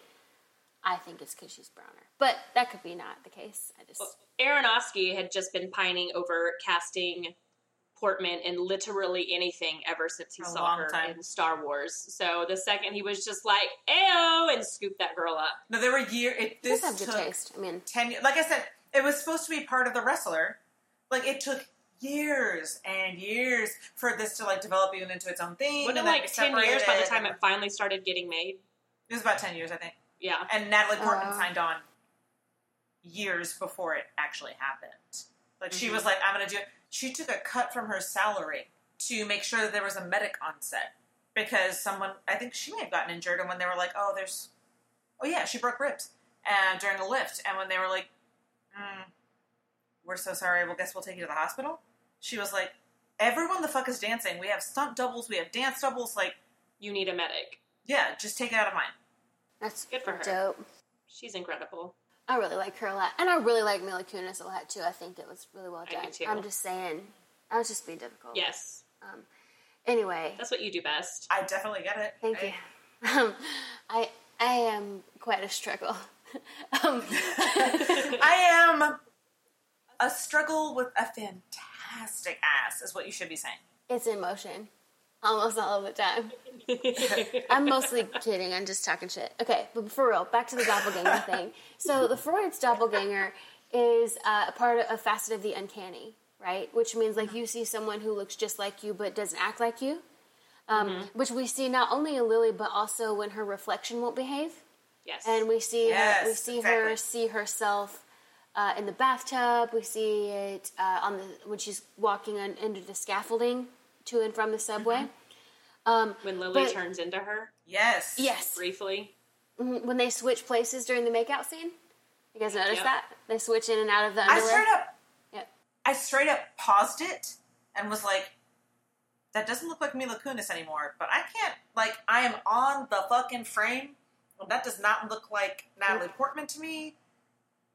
I think it's because she's browner, but that could be not the case. I just Aronofsky had just been pining over casting Portman in literally anything ever since he A saw her time. in Star Wars. So the second he was just like, "Ayo!" and scooped that girl up. No, there were years. It, this this have good took taste. I mean, ten. years. Like I said, it was supposed to be part of the wrestler. Like it took years and years for this to like develop even into its own thing. Wasn't it like ten years by the time it finally started getting made? It was about ten years, I think. Yeah. And Natalie Portman Oh. signed on years before it actually happened. Like she Mhm. was like, "I'm going to do." it. She took a cut from her salary to make sure that there was a medic on set because someone, I think she may have gotten injured, and when they were like, "Oh, there's," oh yeah, she broke ribs and during a lift, and when they were like, mm, "We're so sorry. Well, guess we'll take you to the hospital." She was like, "Everyone the fuck is dancing. We have stunt doubles. We have dance doubles. Like, You need a medic. yeah, just take it out of mine." that's Good for her. dope. She's incredible. I really like her a lot, and I really like Mila Kunis a lot too. I think it was really well I do done. too. I'm just saying, I was just being difficult. Yes. Um, anyway, That's what you do best. I definitely get it. thank I- you. Um, I I am quite a struggle. um, I am a struggle with a fantastic ass, is what you should be saying. it's in motion, almost all of the time. I'm mostly kidding. I'm just talking shit. Okay, but for real, back to the doppelganger thing. So the Freud's doppelganger is uh, a part of a facet of the uncanny, right? Which means like you see someone who looks just like you but doesn't act like you. Um, Which we see not only in Lily but also when her reflection won't behave, yes. and we see her, we Yes, see her see herself uh, in the bathtub. We see it uh, on the when she's walking on, under the scaffolding to and from the subway. Um, when Lily but- turns into her Yes. yes, briefly. Mhm, when they switch places during the makeout scene. You guys notice Yep. that they switch in and out of the underwear. I straight up, Yep. I straight up paused it and was like, "That doesn't look like Mila Kunis anymore." But I can't, like, I am on the fucking frame. and That does not look like Natalie Portman to me.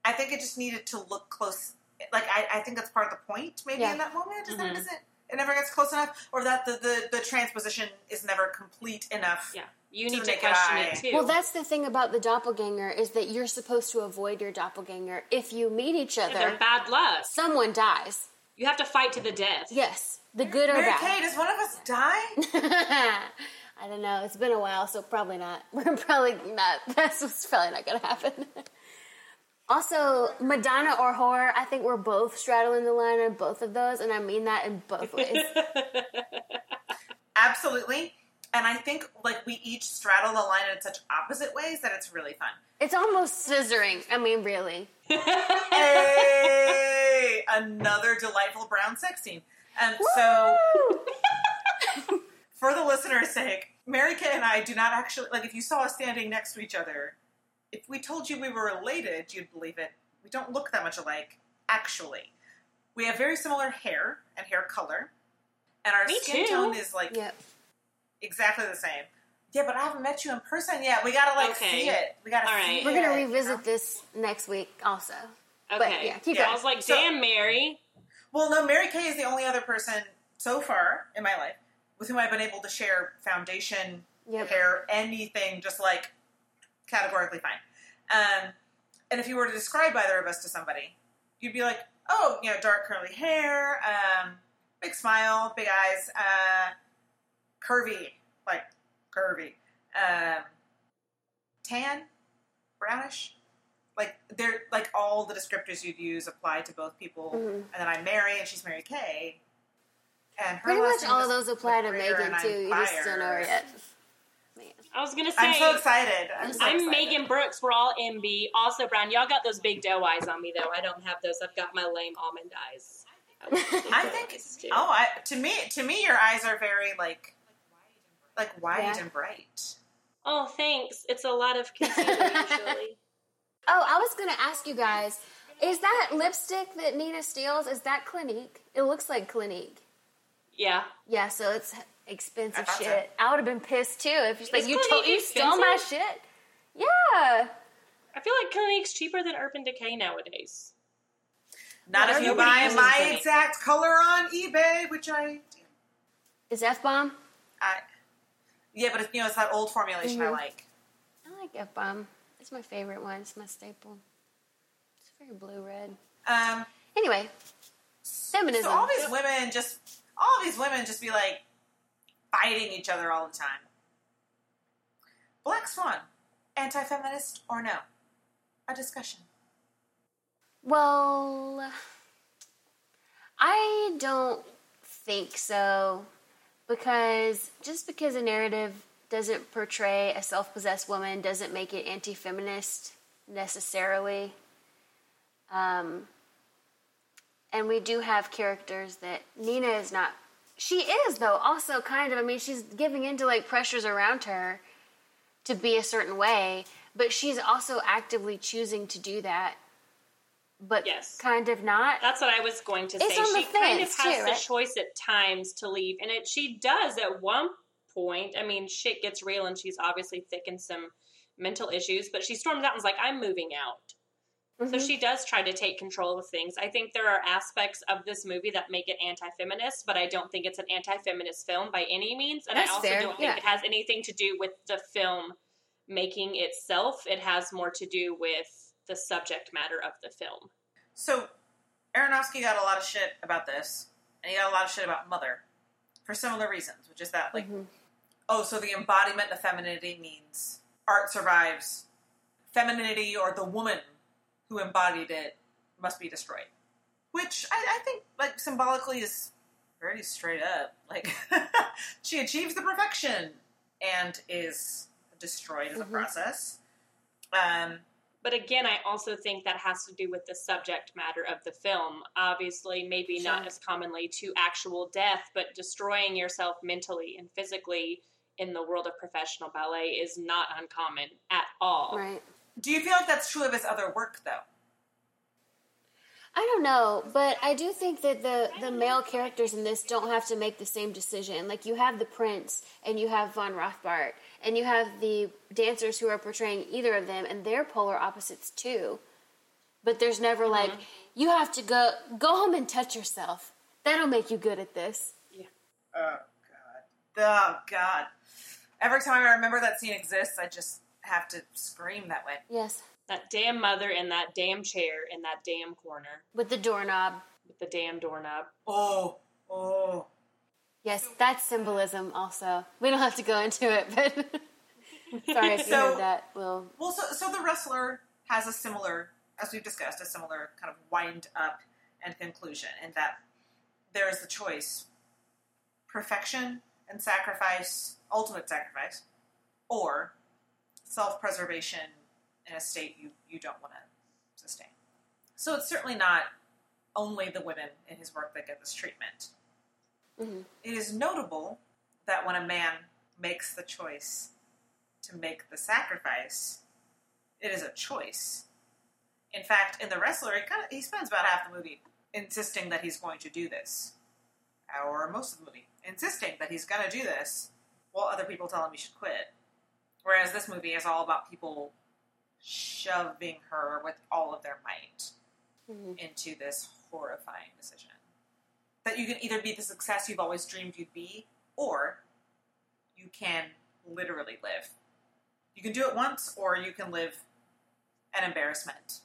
I think it just needed to look close. Like, I, I think that's part of the point, maybe Yeah. in that moment, is that Mhm. it isn't. It never gets close enough, or that the, the, the transposition is never complete enough. Yeah. You need the to question eye. it too. Well, that's the thing about the doppelganger is that you're supposed to avoid your doppelganger. If you meet each Yeah, other, they're bad luck. someone dies. You have to fight to the death. Yes, the good or Mary bad. Kay, does one of us die? I don't know. It's been a while, so probably not. We're probably not. That's what's probably not going to happen. Also, Madonna or horror. I think we're both straddling the line on both of those, and I mean that in both ways. Absolutely. And I think like we each straddle the line in such opposite ways that it's really fun. it's almost scissoring. I mean, really. Hey, another delightful brown sex scene. And so, for the listener's sake, Mary Kay and I do not actually like. If you saw us standing next to each other, if we told you we were related, you'd believe it. We don't look that much alike, actually. We have very similar hair and hair color, and our Me skin too. tone is like Yep. exactly the same. Yeah, but I haven't met you in person yet. We gotta like Okay. see it. We gotta All see it. We're gonna you revisit know? this next week, also. Okay. yeah, keep I going. was like, So- damn, Mary. Well, no, Mary Kay is the only other person so far in my life with whom I've been able to share foundation, Yep. hair, anything, just like categorically fine. Um, and if you were to describe either of us to somebody, you'd be like, oh, you know, dark curly hair, um, big smile, big eyes, uh, curvy, like curvy, um, tan, brownish. Like they're like all the descriptors you'd use apply to both people. Mhm. And then I'm Mary, and she's Mary Kay. And her Pretty much all of those apply to Megan too. You just don't know her yet. Man. I was gonna say. I'm so excited. I'm, so I'm excited. Megan Brooks. We're all MB. Also brown. Y'all got those big doe eyes on me though. I don't have those. I've got my lame almond eyes. I think. too. Oh, I, to me, to me, your eyes are very like, like wide Yeah. and bright. Oh, thanks. It's a lot of concealer usually. Oh, I was gonna ask you guys: Is that lipstick that Nina steals? Is that Clinique? It looks like Clinique. Yeah. Yeah, so it's expensive I thought so. shit. I would have been pissed too if she's like, "You Clinique told you stole my shit." Yeah. I feel like Clinique's cheaper than Urban Decay nowadays. Not Well, if you buy my it. exact color on eBay, which I do. Is F bomb? I, yeah, but it's, you know, it's that old formulation I Mhm. like. I like F bomb. It's my favorite one. It's my staple. It's very blue red. Um, Anyway, feminism. so all these women just, all these women just be like fighting each other all the time. Black Swan, anti-feminist or no? A discussion. Well, I don't think so because just because a narrative doesn't portray a self possessed woman doesn't make it anti feminist necessarily. Um, and we do have characters that Nina is not. She is, though, also kind of. I mean, she's giving into like pressures around her to be a certain way, but she's also actively choosing to do that. But Yes. kind of not. That's what I was going to It's say. She kind of has too, the right? choice at times to leave, and it she does at one point. I mean, shit gets real, and she's obviously thick in some mental issues. But she storms out and's like, "I'm moving out." So Mhm. she does try to take control of things. I think there are aspects of this movie that make it anti-feminist, but I don't think it's an anti-feminist film by any means. And That's I also fair, don't yeah. think it has anything to do with the film making itself. It has more to do with the subject matter of the film. So Aronofsky got a lot of shit about this, and he got a lot of shit about Mother for similar reasons, which is that like, Mhm. oh, so the embodiment of femininity means art survives. Femininity or the woman who embodied it must be destroyed, which I, I think like symbolically is pretty straight up. Like she achieves the perfection and is destroyed in the Mhm. process. Um, But again, I also think that has to do with the subject matter of the film. Obviously, maybe not as commonly to actual death, but destroying yourself mentally and physically in the world of professional ballet is not uncommon at all. Right. Do you feel like that's true of his other work though? I don't know, but I do think that the the male characters in this don't have to make the same decision. Like you have the prince and you have von Rothbart and you have the dancers who are portraying either of them and they're polar opposites too. But there's never mm-hmm. like you have to go go home and touch yourself. That'll make you good at this. Yeah. Oh god. Oh god. Every time I remember that scene exists, I just have to scream that way. Yes. That damn mother in that damn chair in that damn corner With the doorknob. with the damn doorknob. Oh, oh. Yes, that's symbolism also. We don't have to go into it, but sorry if you So- heard that. Well, Well, so so the wrestler has a similar, as we've discussed, a similar kind of wind up and conclusion in that there is the choice: perfection and sacrifice, ultimate sacrifice, or self-preservation in a state you you don't want to sustain. So it's certainly not only the women in his work that get this treatment. mhm. It is notable that when a man makes the choice to make the sacrifice, it is a choice. In fact, in the wrestler, he kind of he spends about half the movie insisting that he's going to do this, or most of the movie insisting that he's going to do this, while other people tell him he should quit. Whereas this movie is all about people shoving her with all of their might Mhm. into this horrifying decision. That you can either be the success you've always dreamed you'd be, or you can literally live. You can do it once, or you can live an embarrassment,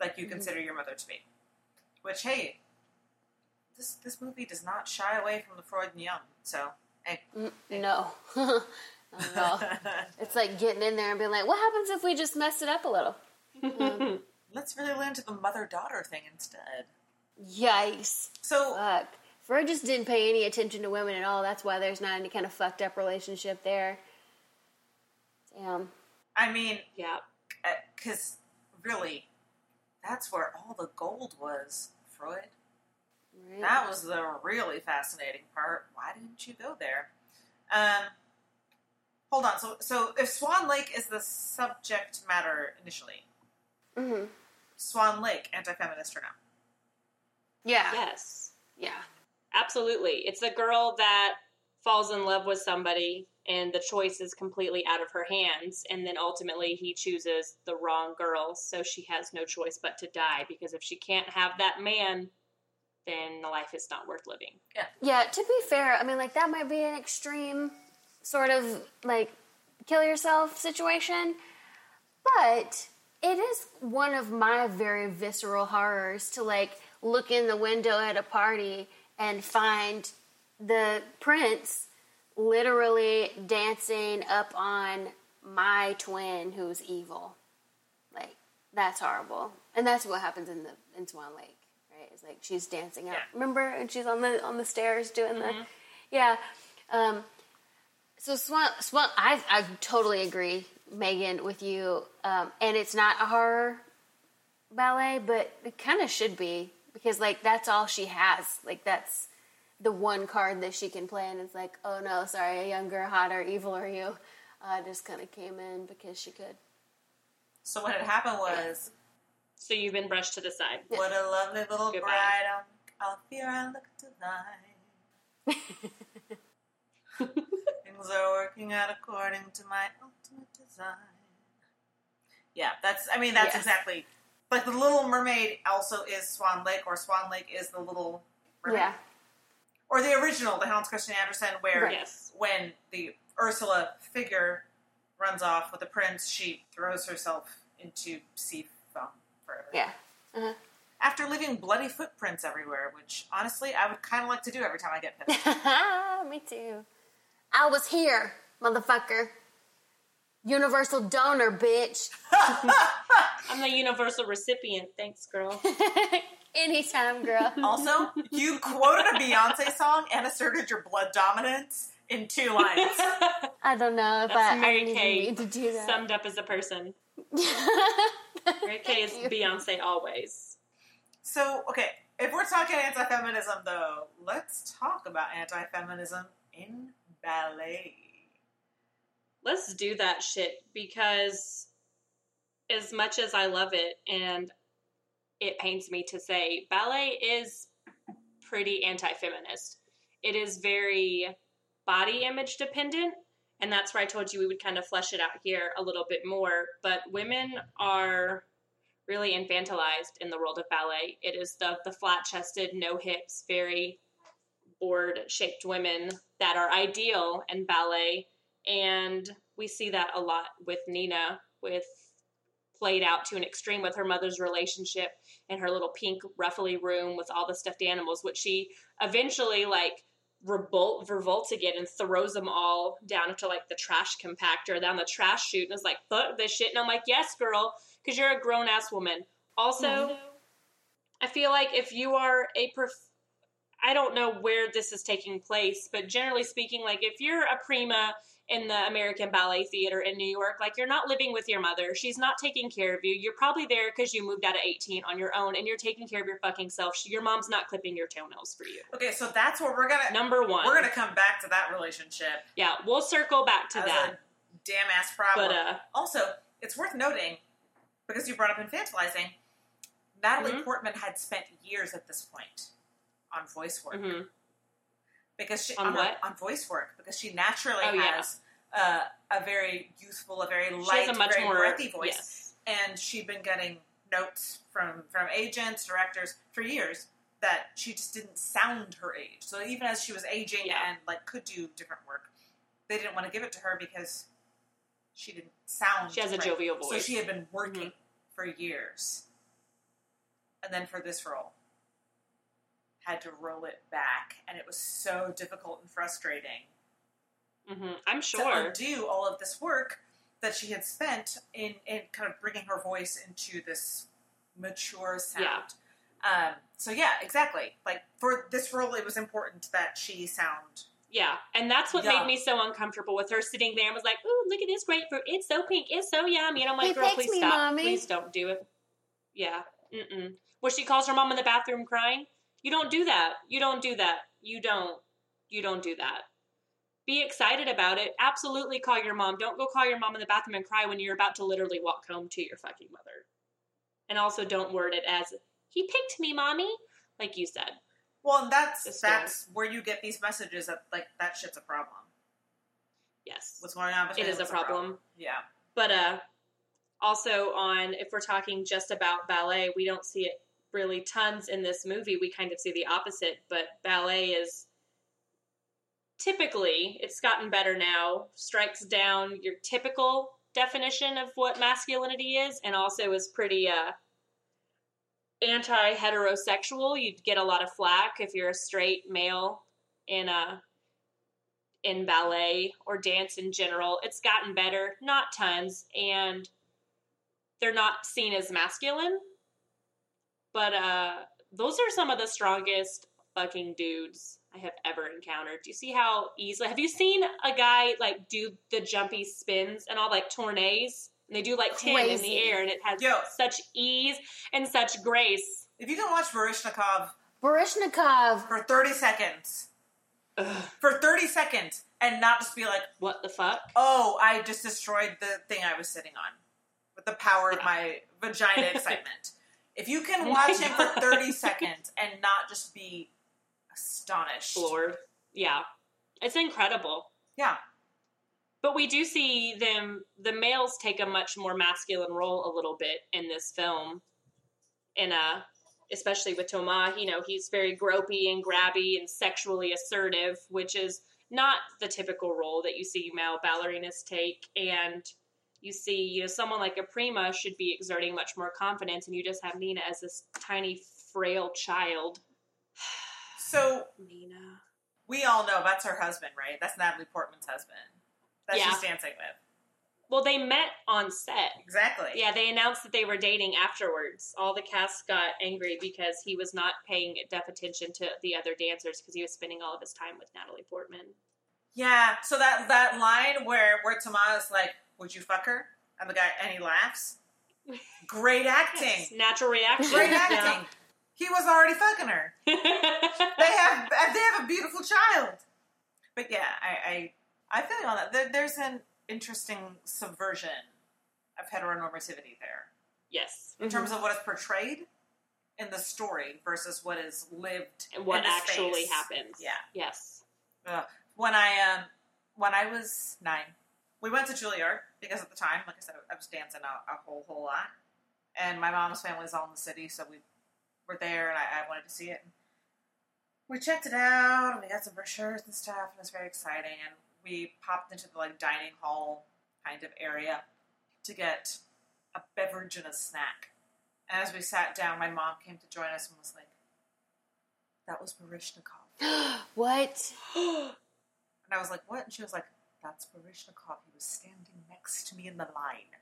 like you Mhm. consider your mother to be. Which, hey, this this movie does not shy away from the Freud and Jung. So, hey. Mm, no. Not at all. It's like getting in there and being like, what happens if we just mess it up a little? Um, let's really land to the mother daughter thing instead. yikes. So, Fuck. Freud just didn't pay any attention to women at all. That's why there's not any kind of fucked up relationship there. Damn. I mean, yeah. because really, that's where all the gold was, Freud. Right? That was the really fascinating part. Why didn't you go there? Um, hold on. So, so if Swan Lake is the subject matter initially, hmm Swan Lake, anti-feminist or not? Yeah. Yes. Yeah. Absolutely. It's a girl that falls in love with somebody and the choice is completely out of her hands and then ultimately he chooses the wrong girl so she has no choice but to die because if she can't have that man then the life is not worth living. Yeah. Yeah, to be fair, I mean, like, that might be an extreme sort of, like, kill yourself situation. But it is one of my very visceral horrors to like look in the window at a party and find the prince literally dancing up on my twin who's evil. Like that's horrible. And that's what happens in the in Swan Lake, right? It's like she's dancing up. Yeah. Remember? And she's on the on the stairs doing the Yeah. Um so Swan Swan I I totally agree, Megan, with you. Um and it's not a horror ballet, but it kind of should be because like that's all she has. Like that's the one card that she can play, and it's like, oh no, sorry, a younger, hotter, evil are you? Uh, just kind of came in because she could. So what had happened was, So you've been brushed to the side. what a lovely little Goodbye. bride on Althea I look tonight. Things are working out according to my ultimate design. Yeah, that's. I mean, that's Yes. exactly like the Little Mermaid. Also, is Swan Lake, or Swan Lake is the Little Mermaid, Yeah, or the original, the Hans Christian Andersen, where Right. Yes. when the Ursula figure runs off with the prince, she throws herself into sea foam forever. yeah. Uh-huh. After leaving bloody footprints everywhere, which honestly I would kind of like to do every time I get pissed. Me too. I was here, motherfucker. Universal donor, bitch. I'm the universal recipient. Thanks, girl. Anytime, girl. also, you quoted a Beyonce song and asserted your blood dominance in two lines. I don't know if That's I, I Mary didn't even Kay to do that. summed up as a person. Mary Kay is you. Beyonce always. So, okay, if we're talking anti-feminism, though, let's talk about anti-feminism in ballet. Let's do that shit because as much as I love it and it pains me to say, ballet is pretty anti feminist. It is very body image dependent. And that's where I told you we would kind of flesh it out here a little bit more. But women are really infantilized in the world of ballet. It is the, the flat chested, no hips, very board shaped women that are ideal in ballet. And we see that a lot with Nina, with played out to an extreme with her mother's relationship in her little pink ruffly room with all the stuffed animals, which she eventually like revolt revolts again and throws them all down into like the trash compactor down the trash chute and is like fuck this shit. And I'm like yes girl because you're a grown ass woman. Also mm-hmm. I feel like if you are a prof- I don't know where this is taking place but generally speaking like if you're a prima in the American Ballet Theater in New York. Like, you're not living with your mother. She's not taking care of you. You're probably there because you moved out at 18 on your own and you're taking care of your fucking self. She- Your mom's not clipping your toenails for you. Okay, so that's where we're gonna Number one. we're gonna come back to that relationship yeah, we'll circle back to that. damn ass problem. But, uh, also, it's worth noting because you brought up infantilizing. Natalie Mhm. Portman had spent years at this point on voice work hmm because she On her- what? on voice work because she naturally Oh, yeah. has uh, a very youthful, a very light, a much very more breathy voice, Yes. and she'd been getting notes from from agents, directors for years that she just didn't sound her age. So even as she was aging Yeah. and like could do different work, they didn't want to give it to her because she didn't sound. She has a jovial voice. So she had been working Mm-hmm. for years, and then for this role, had to roll it back, and it was so difficult and frustrating hmm I'm sure to sure. undo all of this work that she had spent in, in kind of bringing her voice into this mature sound. Um, so yeah, exactly. Like for this role, it was important that she sound. Yeah, and that's what Yeah. made me so uncomfortable with her sitting there and was like, "Ooh, look at this grapefruit! It's so pink, it's so yummy." And I'm like, Hey, "Girl, please me, stop! Mommy." Please don't do it." Yeah, mm-mm. Where she calls her mom in the bathroom crying. You don't do that. You don't do that. You don't. You don't do that. Be excited about it. Absolutely call your mom. Don't go call your mom in the bathroom and cry when you're about to literally walk home to your fucking mother. And also, don't word it as "he picked me, mommy," like you said. Well, and that's Just that's where you get these messages that like that shit's a problem. Yes, What's going on? it is a problem. Yeah. But uh, also on if we're talking just about ballet, we don't see it really tons in this movie. We kind of see the opposite. But ballet is typically it's gotten better now. Strikes down your typical definition of what masculinity is, and also is pretty uh, anti-heterosexual. You'd get a lot of flack if you're a straight male in a in ballet or dance in general. It's gotten better, not tons, and they're not seen as masculine. But uh, those are some of the strongest fucking dudes I have ever encountered. Do you see how easily? Have you seen a guy like do the jumpy spins and all like tourneys? And they do like ten in the air, and it has Yo. such ease and such grace. If you can watch Baryshnikov Baryshnikov. for 30 seconds, Ugh, for 30 seconds, and not just be like, what the fuck? oh, I just destroyed the thing I was sitting on with the power of my vagina excitement. If you can watch him for 30 seconds and not just be astonished. Floored. Yeah, it's incredible. Yeah. But we do see them, the males take a much more masculine role a little bit in this film. In a, uh, especially with Thomas, you know, he's very gropey and grabby and sexually assertive, which is not the typical role that you see male ballerinas take. And you see, you know, someone like a Prima should be exerting much more confidence, and you just have Nina as this tiny, frail child. So Nina. we all know that's her husband, right? That's Natalie Portman's husband. That Yeah. she's dancing with. Well, they met on set. Exactly. Yeah, they announced that they were dating afterwards. All the cast got angry because he was not paying deaf attention to the other dancers because he was spending all of his time with Natalie Portman. Yeah. So that that line where where Tomas is like, "Would you fuck her?" and the guy and he laughs. Great acting. Natural reaction. Great acting. He was already fucking her. They have they have a beautiful child. But yeah, I I, I feel you on that. There, there's an interesting subversion of heteronormativity there yes. in terms of what is portrayed in the story versus what is lived And what actually space. happens. Yeah. Yes. When I um when I was nine, we went to Juilliard because at the time, like I said, I was dancing a, a whole whole lot, and my mom's family is all in the city, so we were there, and I, I wanted to see it. We checked it out, and we got some brochures and stuff, and it was very exciting. And we popped into the like dining hall kind of area to get a beverage and a snack. And as we sat down, my mom came to join us and was like, "That was Baryshnikov." what? And I was like, what? And she was like, that's Baryshnikov. He was standing next to me in the line.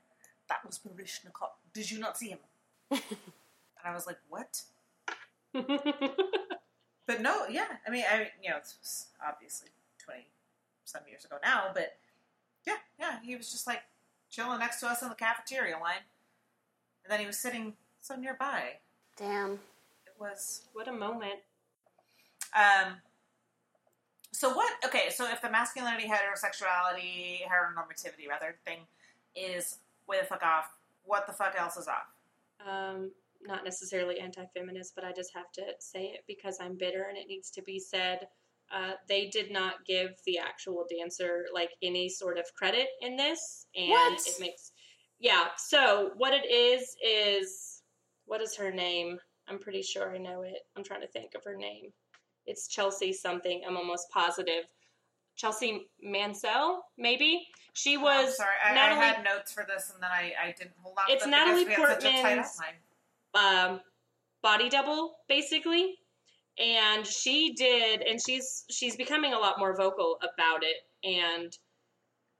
That was Baryshnikov. Did you not see him? and I was like, what? But no, yeah. I mean, I you know, it's obviously 20 some years ago now, but yeah, yeah. He was just like chilling next to us in the cafeteria line. And then he was sitting so nearby. Damn. It was what a moment. Um, so what? Okay, so if the masculinity, heterosexuality, heteronormativity rather thing is way the fuck off, what the fuck else is off? Um, not necessarily anti-feminist, but I just have to say it because I'm bitter and it needs to be said. Uh, they did not give the actual dancer like any sort of credit in this, and What? it makes yeah. So what it is is what is her name? I'm pretty sure I know it. I'm trying to think of her name. It's Chelsea something. I'm almost positive. Chelsea Mansell, maybe she I'm was sorry, I, Natalie I had notes for this and then I, I didn't hold on. It's Natalie because we had such a tight Portman's- um, body double basically and she did and she's she's becoming a lot more vocal about it and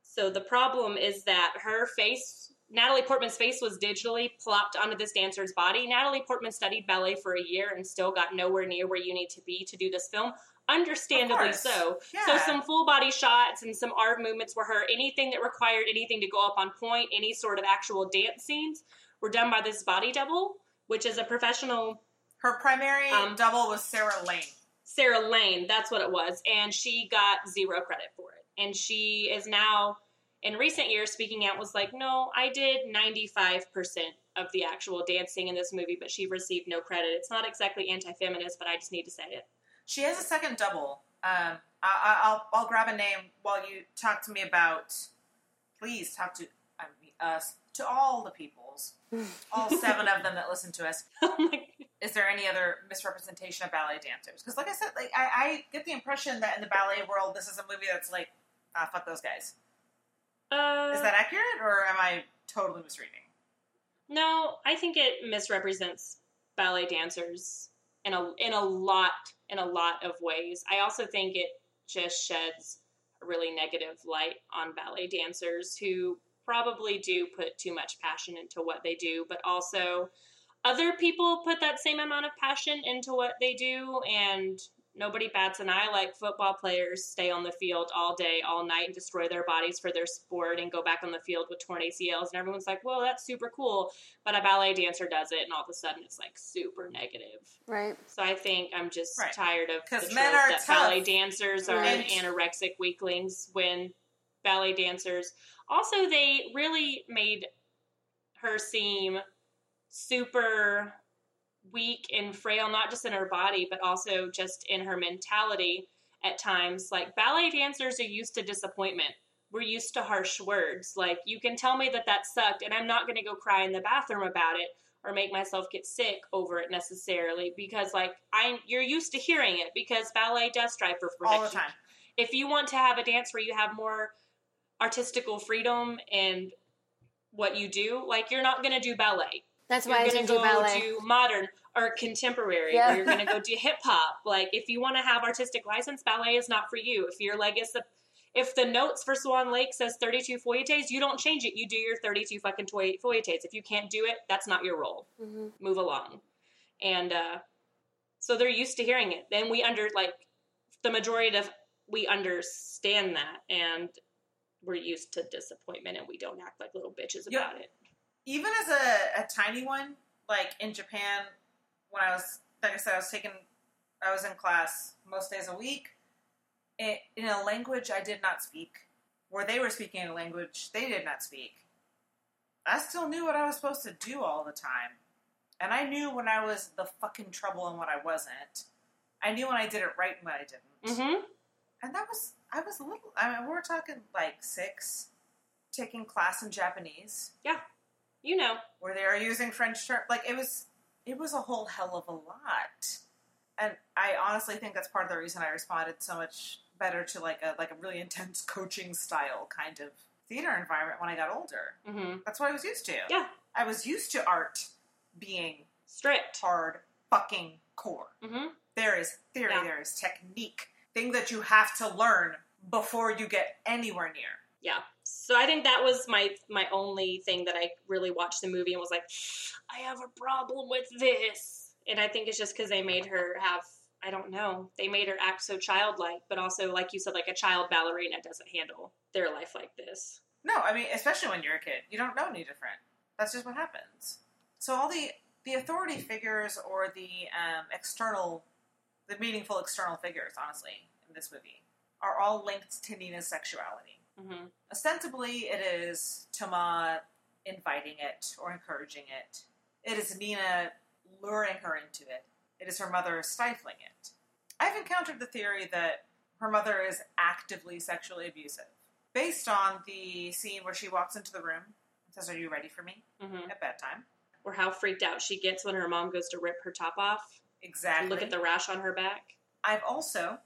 so the problem is that her face natalie portman's face was digitally plopped onto this dancer's body natalie portman studied ballet for a year and still got nowhere near where you need to be to do this film understandably so Yeah. so some full body shots and some arm movements were her anything that required anything to go up on point any sort of actual dance scenes were done by this body double which is a professional Her primary Um, double was Sarah Lane. Sarah Lane, that's what it was, and she got zero credit for it. And she is now, in recent years, speaking out was like, no, I did 95% of the actual dancing in this movie, but she received no credit. It's not exactly anti feminist, but I just need to say it. She has a second double. Um, I, I, I'll I'll grab a name while you talk to me about. Please talk to mean, us to all the peoples, all seven of them that listen to us. Oh Is there any other misrepresentation of ballet dancers? Because, like I said, like I, I get the impression that in the ballet world, this is a movie that's like, ah, fuck those guys. Uh, Is that accurate, or am I totally misreading? No, I think it misrepresents ballet dancers in a in a lot in a lot of ways. I also think it just sheds a really negative light on ballet dancers who probably do put too much passion into what they do, but also other people put that same amount of passion into what they do and nobody bats an eye like football players stay on the field all day, all night, and destroy their bodies for their sport and go back on the field with torn ACLs. And everyone's like, "Well, that's super cool," but a ballet dancer does it, and all of a sudden it's like super negative. Right. So I think I'm just Right. tired of 'Cause the men trope are that tough. ballet dancers are Right. anorexic weaklings when ballet dancers. Also, they really made her seem super weak and frail, not just in her body, but also just in her mentality at times. Like ballet dancers are used to disappointment. We're used to harsh words. Like, you can tell me that that sucked, and I'm not going to go cry in the bathroom about it or make myself get sick over it necessarily because, like, I you're used to hearing it because ballet does strive for perfection. All the time. If you want to have a dance where you have more artistical freedom and what you do, like, you're not going to do ballet That's you're why I gonna didn't do go ballet. do modern or contemporary, Yeah. or you're gonna go do hip hop. Like if you want to have artistic license, ballet is not for you. If your leg is the if the notes for Swan Lake says 32 fouettés, you don't change it. You do your 32 fucking toi- fouettés. If you can't do it, that's not your role. Mhm. Move along. And uh, so they're used to hearing it. Then we under like the majority of we understand that, and we're used to disappointment, and we don't act like little bitches Yeah. about it. Even as a, a tiny one, like in Japan, when I was, like I said, I was taking, I was in class most days a week in, in a language I did not speak, where they were speaking a language they did not speak. I still knew what I was supposed to do all the time. And I knew when I was the fucking trouble and when I wasn't. I knew when I did it right and when I didn't. Mm-hmm. And that was, I was a little, I mean, we were talking like six, taking class in Japanese You know. where they were using French term. Like it was, it was a whole hell of a lot. And I honestly think that's part of the reason I responded so much better to like a like a really intense coaching style kind of theater environment when I got older. Mm-hmm. That's what I was used to. Yeah. I was used to art being Strict. hard fucking core. Mm-hmm. There is theory, Yeah. there is technique, thing that you have to learn before you get anywhere near. Yeah. So I think that was my my only thing that I really watched the movie and was like, I have a problem with this. And I think it's just because they made her have I don't know. They made her act so childlike, but also like you said, like a child ballerina doesn't handle their life like this. No, I mean, especially when you're a kid, you don't know any different. That's just what happens. So all the the authority figures or the um, external, the meaningful external figures, honestly, in this movie, are all linked to Nina's sexuality. Mm-hmm. Ostensibly, it is Toma inviting it or encouraging it. It is Nina luring her into it. It is her mother stifling it. I've encountered the theory that her mother is actively sexually abusive, based on the scene where she walks into the room and says, Are you ready for me? Mm-hmm. at bedtime. Or how freaked out she gets when her mom goes to rip her top off. Exactly. Look at the rash on her back. I've also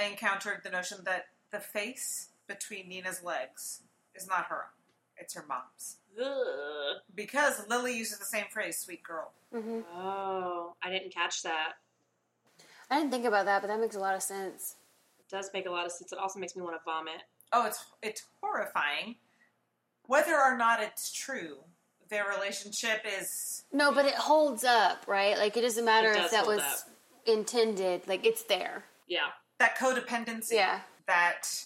encountered the notion that the face between Nina's legs is not her own, it's her mom's. Ugh. Because Lily uses the same phrase, sweet girl. hmm Oh, I didn't catch that. I didn't think about that, but that makes a lot of sense. It does make a lot of sense. It also makes me want to vomit. Oh, it's it's horrifying. Whether or not it's true, their relationship is No, but it holds up, right? Like it doesn't matter It if does that hold was up. intended. Like it's there. Yeah. that codependency, Yeah. that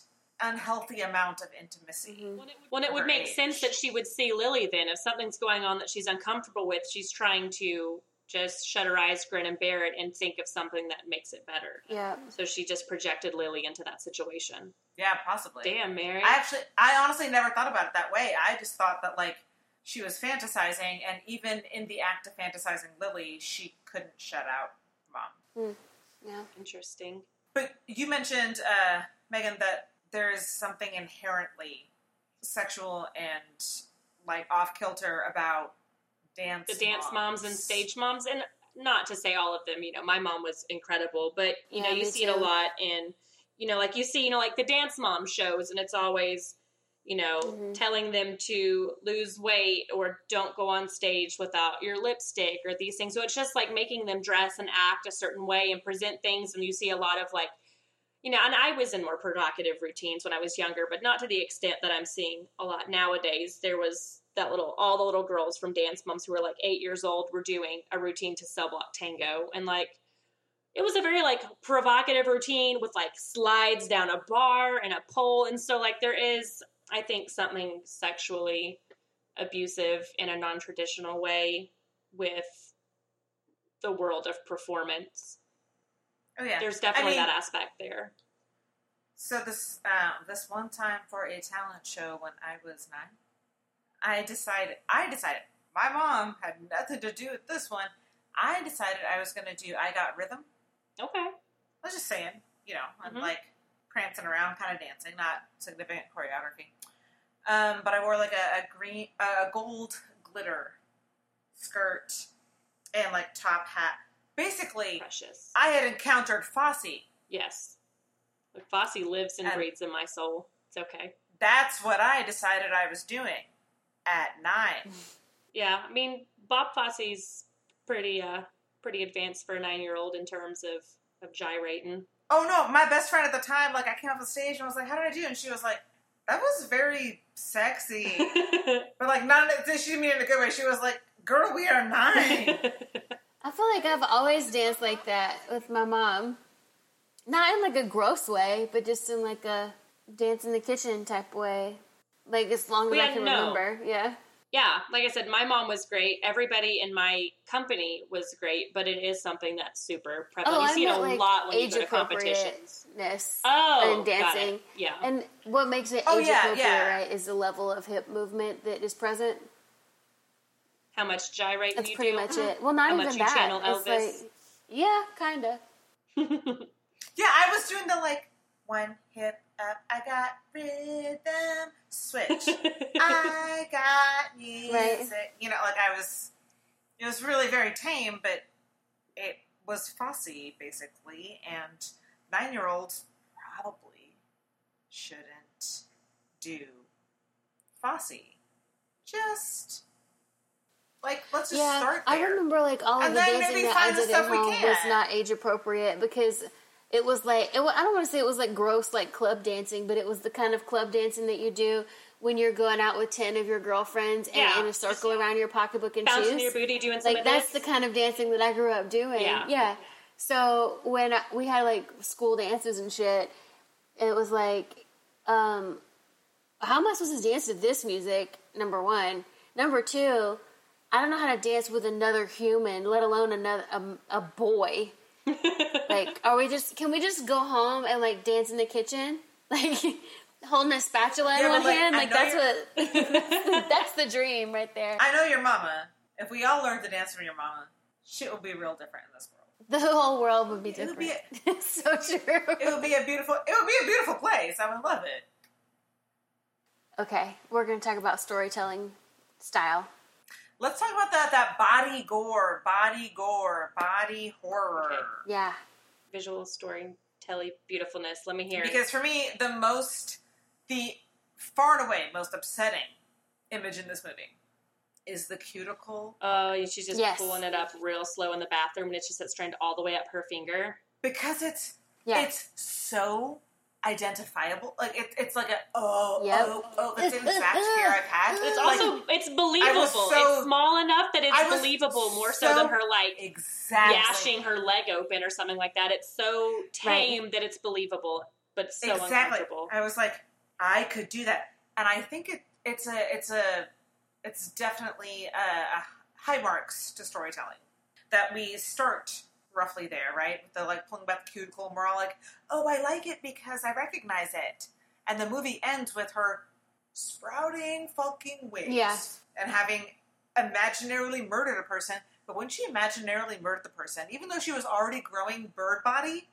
unhealthy amount of intimacy. Mhm. When it would her make age. sense that she would see Lily then. If something's going on that she's uncomfortable with, she's trying to just shut her eyes, grin, and bear it and think of something that makes it better. Yeah. So she just projected Lily into that situation. Yeah, possibly. Damn, Mary. I actually, I honestly never thought about it that way. I just thought that like she was fantasizing, and even in the act of fantasizing Lily, she couldn't shut out mom. Yeah. Interesting. But you mentioned, uh, Megan, that there is something inherently sexual and like off kilter about dance. The dance moms and stage moms, and not to say all of them, you know, my mom was incredible, but you know, you me see it a lot in, you know, like you see, you know, like the dance mom shows, and it's always, you know, Mhm. telling them to lose weight or don't go on stage without your lipstick or these things. So it's just like making them dress and act a certain way and present things. And you see a lot of like, you know, and I was in more provocative routines when I was younger, but not to the extent that I'm seeing a lot nowadays. There was that little, all the little girls from Dance Moms who were like eight years old were doing a routine to Cell Block Tango. And like, it was a very like provocative routine with like slides down a bar and a pole. And so, like, there is, I think, something sexually abusive in a non traditional way with the world of performance. Oh yeah. There's definitely I mean, that aspect there. So this um, this one time for a talent show when I was nine, I decided I decided my mom had nothing to do with this one. I decided I was going to do I Got Rhythm. Okay. I was just saying, you know, I'm Mhm. like prancing around, kind of dancing, not significant choreography. Um, but I wore like a, a green, a gold glitter skirt and like top hat. Basically, Precious. I had encountered Fosse. Yes. Like Fosse lives and And- breathes in my soul. It's okay. That's what I decided I was doing at nine. Yeah, I mean Bob Fosse's pretty uh pretty advanced for a nine year old in terms of of gyrating. Oh no, my best friend at the time, like I came off the stage and I was like, "How did I do?" And she was like, "That was very sexy," but like not. She didn't mean it in a good way. She was like, "Girl, we are nine. I feel like I've always danced like that with my mom. Not in like a gross way, but just in like a dance in the kitchen type way. Like as long as We I can no- remember. Yeah. yeah, like I said, my mom was great. Everybody in my company was great, but it is something that's super prevalent. Oh, you I see it a like, lot when you age go to competitions. appropriateness. Oh, and got it. dancing. Yeah. And what makes it Oh, age yeah, appropriate, yeah. right, is the level of hip movement that is present. How much gyrating That's you pretty do? much it. Well, not How even much you channel It's Elvis? like, yeah, kind of. Yeah, I was doing the like one hip up. I got rhythm switch. I got music. You know, like I was. It was really very tame, but it was Fosse basically, and nine-year-olds probably shouldn't do Fosse. Just like let's just yeah, start I remember like all of And the then dancing maybe that I find the did stuff at home was not age appropriate because it was like it, I don't want to say it was like gross like club dancing, but it was the kind of club dancing that you do when you're going out with ten of your girlfriends and Yeah. in a circle around your pocketbook and Bouncing shoes. your booty, doing some like of that's this. the kind of dancing that I grew up doing. Yeah. So when I, we had like school dances and shit, it was like, um, how am I supposed to dance to this music? Number one. Number two, I don't know how to dance with another human, let alone another a, a boy. like, are we just? Can we just go home and like dance in the kitchen, like holding a spatula in one like, hand? I Like that's you're- what that's the dream right there. I know your mama. If we all learned to dance from your mama, shit would be real different in this world. The whole world would be It would different. be it's so true. It would be a beautiful. It would be a beautiful place. I would love it. Okay, we're going to talk about storytelling style. Let's talk about that that body gore, body gore, body horror. Okay. Yeah. Visual storytelling beautifulness. Let me hear. it. Because for me, the most, the far and away most upsetting image in this movie is the cuticle Oh, she's just Yes. pulling it up real slow in the bathroom, and it's just that strand all the way up her finger. because it's Yeah. it's so identifiable. Like it, it's like a oh Yep. oh oh. It's an exact fear I've had. It's Like, also it's believable. so- it's small enough that it's believable more so, so than her like exactly yashing her leg open or something like that. It's so tame that it's believable, but so exactly. uncomfortable. I was like, I could do that, and I think it, it's a, it's a, it's definitely a, a high marks to storytelling that we start roughly there, right? With the like pulling back the cuticle, and we're all like, oh, I like it because I recognize it, and the movie ends with her sprouting fucking wings, Yeah. and having imaginarily murdered a person. But when she imaginarily murdered the person, even though she was already growing bird body,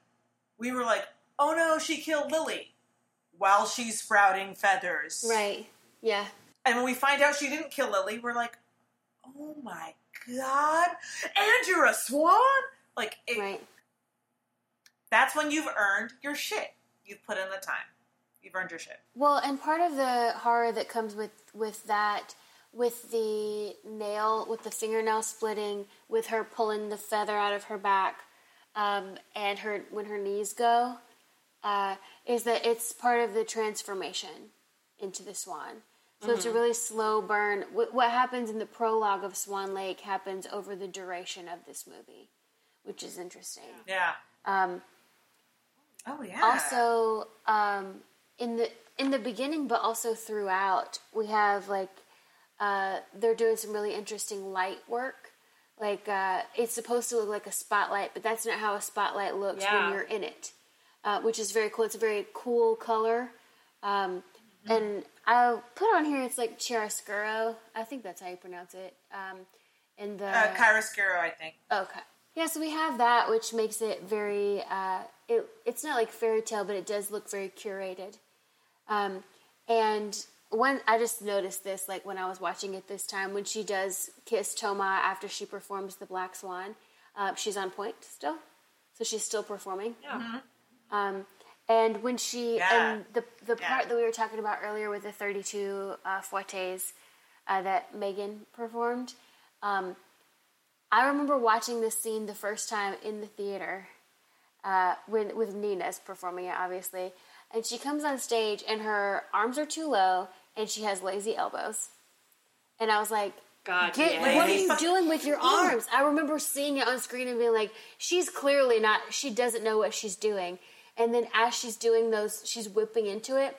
we were like, oh no, she killed Lily while she's sprouting feathers. Right. Yeah. And when we find out she didn't kill Lily, we're like, oh my god, and you're a swan? Like, it, Right. that's when you've earned your shit. You've put in the time. you've earned your shit. Well, and part of the horror that comes with with that, with the nail, with the fingernail splitting, with her pulling the feather out of her back, um, and her when her knees go, uh, is that it's part of the transformation into the swan. So it's a really slow burn. What happens in the prologue of Swan Lake happens over the duration of this movie, which is interesting. Yeah. Um, Oh yeah. also um, in the in the beginning but also throughout we have like uh, they're doing some really interesting light work like uh, it's supposed to look like a spotlight but that's not how a spotlight looks Yeah. when you're in it uh, which is very cool it's a very cool color um, and i put on here it's like chiaroscuro i think that's how you pronounce it um, and the uh, chiaroscuro, I think. Okay. Yeah, so we have that, which makes it very. Uh, it it's not like fairy tale, but it does look very curated. Um, and when I just noticed this, like when I was watching it this time, when she does kiss Toma after she performs the Black Swan, uh, she's on point still, so she's still performing. Yeah. Um, and when she Yeah. and the the Yeah. part that we were talking about earlier with the 32 uh, fouettés uh, that Megan performed, um, I remember watching this scene the first time in the theater uh, when with Nina's performing it, obviously, and she comes on stage and her arms are too low and she has lazy elbows, and I was like. God, Get, yeah. what are you doing with your arms? I remember seeing it on screen and being like, she's clearly not, she doesn't know what she's doing. And then as she's doing those, she's whipping into it,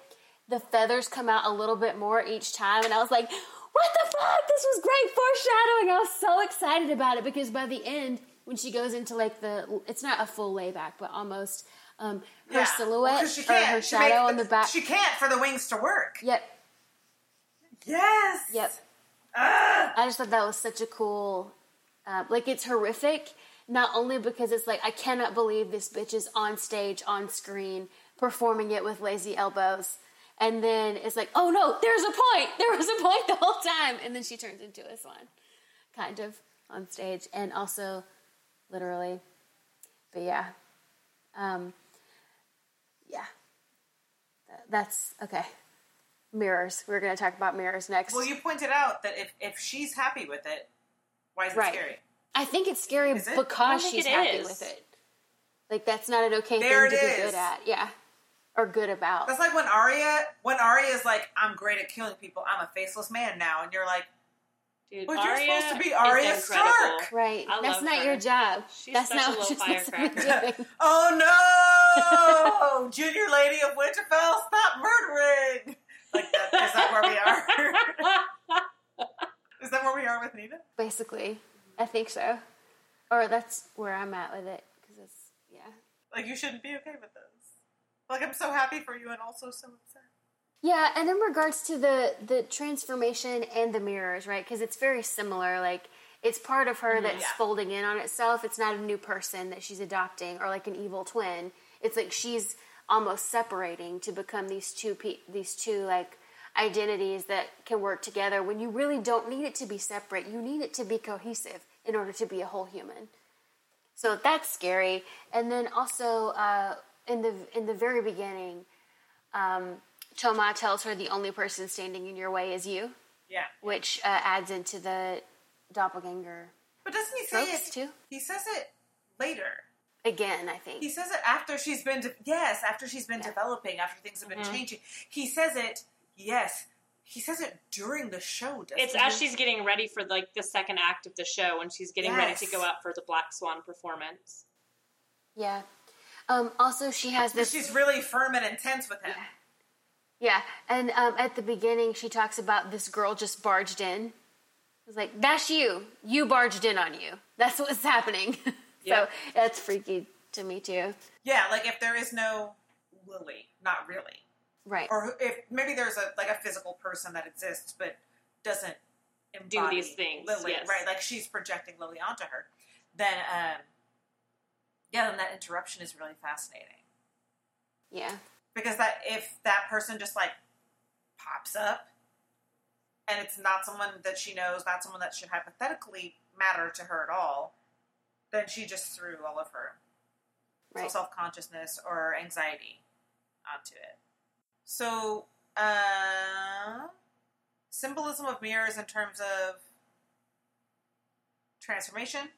the feathers come out a little bit more each time. And I was like, what the fuck? This was great foreshadowing. I was so excited about it because by the end, when she goes into like the, it's not a full layback, but almost um, her Yeah. silhouette Well, or can't. her She shadow on the back. She can't for the wings to work. yep, Yes. Yep. Ah! I just thought that was such a cool, uh, like it's horrific. Not only because it's like I cannot believe this bitch is on stage, on screen, performing it with lazy elbows, and then it's like, oh no, there's a point. There was a point the whole time, and then she turns into a swan, kind of on stage, and also literally. But yeah, um, yeah, that's okay. Mirrors. We're going to talk about mirrors next. Well, you pointed out that if, if she's happy with it, why is it Right. scary? I think it's scary it? Because she's happy is. with it. Like that's not an okay There thing to be is. good at. Yeah. Or good about. That's like when Arya when Arya is like, I'm great at killing people. I'm a faceless man now, and you're like, Dude, Well, you're supposed to be is Arya incredible. Stark. right. I That's not her. your job. She's that's such not a what little you're supposed to be firecracker. doing. oh no, Junior Lady of Winterfell, stop murdering! Like that. Is that where we are? is that where we are with Nina? Basically. I think so. Or that's where I'm at with it. Because it's, yeah. Like you shouldn't be okay with this. Like I'm so happy for you and also so upset. Yeah, and in regards to the the transformation and the mirrors, right? Because it's very similar. Like it's part of her that's Mm-hmm. Yeah. folding in on itself. It's not a new person that she's adopting or like an evil twin. It's like she's almost separating to become these two pe- these two like identities that can work together when you really don't need it to be separate. You need it to be cohesive in order to be a whole human. So that's scary. And then also uh, in the in the very beginning, um, Toma tells her the only person standing in your way is you, Yeah. which uh, adds into the doppelganger But doesn't he say tropes it? too. He says it later. Again, I think. He says it after she's been de- yes, after she's been Yeah. developing, after things have been Mm-hmm. changing. He says it yes. He says it during the show. Doesn't It's he? as she's getting ready for like the second act of the show when she's getting ready to go out for the Black Swan performance. yeah. Um, also, she has this. She's really firm and intense with him. Yeah, and um, at the beginning, she talks about this girl just barged in. It's like that's you. You barged in on you. That's what's happening. so Yep. that's freaky to me too. Yeah, like if there is no Lily, not really, Right. or if maybe there's a like a physical person that exists but doesn't Do embody these things, Lily, yes. right? Like she's projecting Lily onto her. Then, um, yeah, then that interruption is really fascinating yeah. because that if that person just like pops up and it's not someone that she knows, not someone that should hypothetically matter to her at all, then she just threw all of her Right. self consciousness or anxiety onto it. So, uh, symbolism of mirrors in terms of transformation,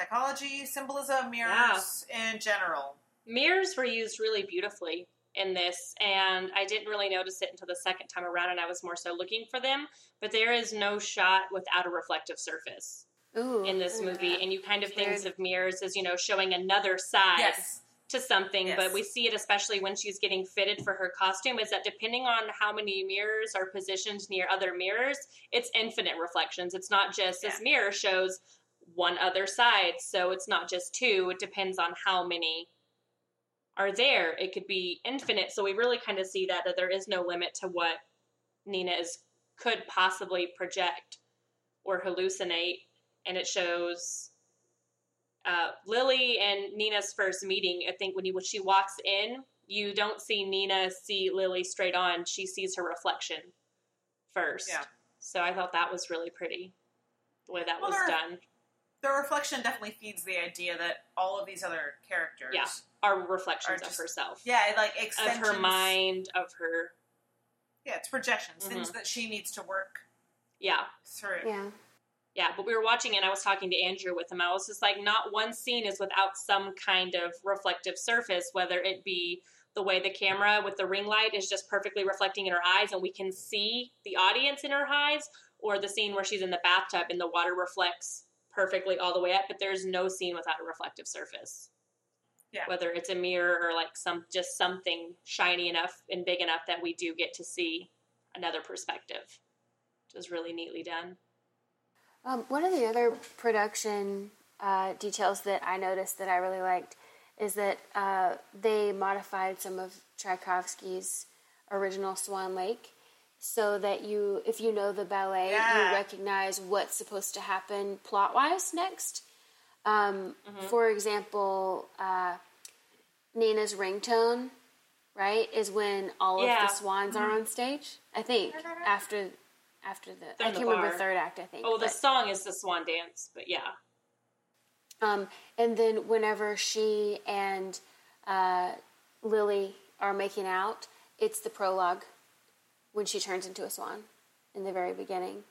psychology, symbolism of mirrors in general. Mirrors were used really beautifully in this, and I didn't really notice it until the second time around, and I was more so looking for them. But there is no shot without a reflective surface Ooh, in this ooh, movie, and you kind of think of mirrors as you know showing another side Yes. to something, Yes. but we see it especially when she's getting fitted for her costume. Is that depending on how many mirrors are positioned near other mirrors, it's infinite reflections. It's not just this mirror shows one other side, so it's not just two. It depends on how many are there. It could be infinite. So we really kind of see that that there is no limit to what Nina is could possibly project or hallucinate, and it shows uh, Lily and Nina's first meeting. I think when you when she walks in, you don't see Nina see Lily straight on. She sees her reflection first. Yeah. So I thought that was really pretty the way that Well, was there- done. The reflection definitely feeds the idea that all of these other characters, Yeah. Are reflections Are of herself, yeah, like extensions. of extensions. her mind, of her Yeah, it's projections, Mm-hmm. things that she needs to work yeah. through. Yeah. Yeah, but we were watching it and I was talking to Andrew with him. I was just like, not one scene is without some kind of reflective surface, whether it be the way the camera with the ring light is just perfectly reflecting in her eyes and we can see the audience in her eyes, or the scene where she's in the bathtub and the water reflects perfectly all the way up, but there's no scene without a reflective surface. Yeah. Whether it's a mirror or like some just something shiny enough and big enough that we do get to see another perspective. Which is really neatly done. Um, one of the other production uh, details that I noticed that I really liked is that uh, they modified some of Tchaikovsky's original Swan Lake so that you, if you know the ballet, Yeah. you recognize what's supposed to happen plot wise next. Um, For example, uh, Nina's ringtone, right, is when all Yeah. of the swans are on stage. I think after after the They're I can't remember third act. I think. Oh, the but- song is the Swan Dance, but yeah. Um, and then whenever she and uh, Lily are making out, it's the prologue when she turns into a swan in the very beginning.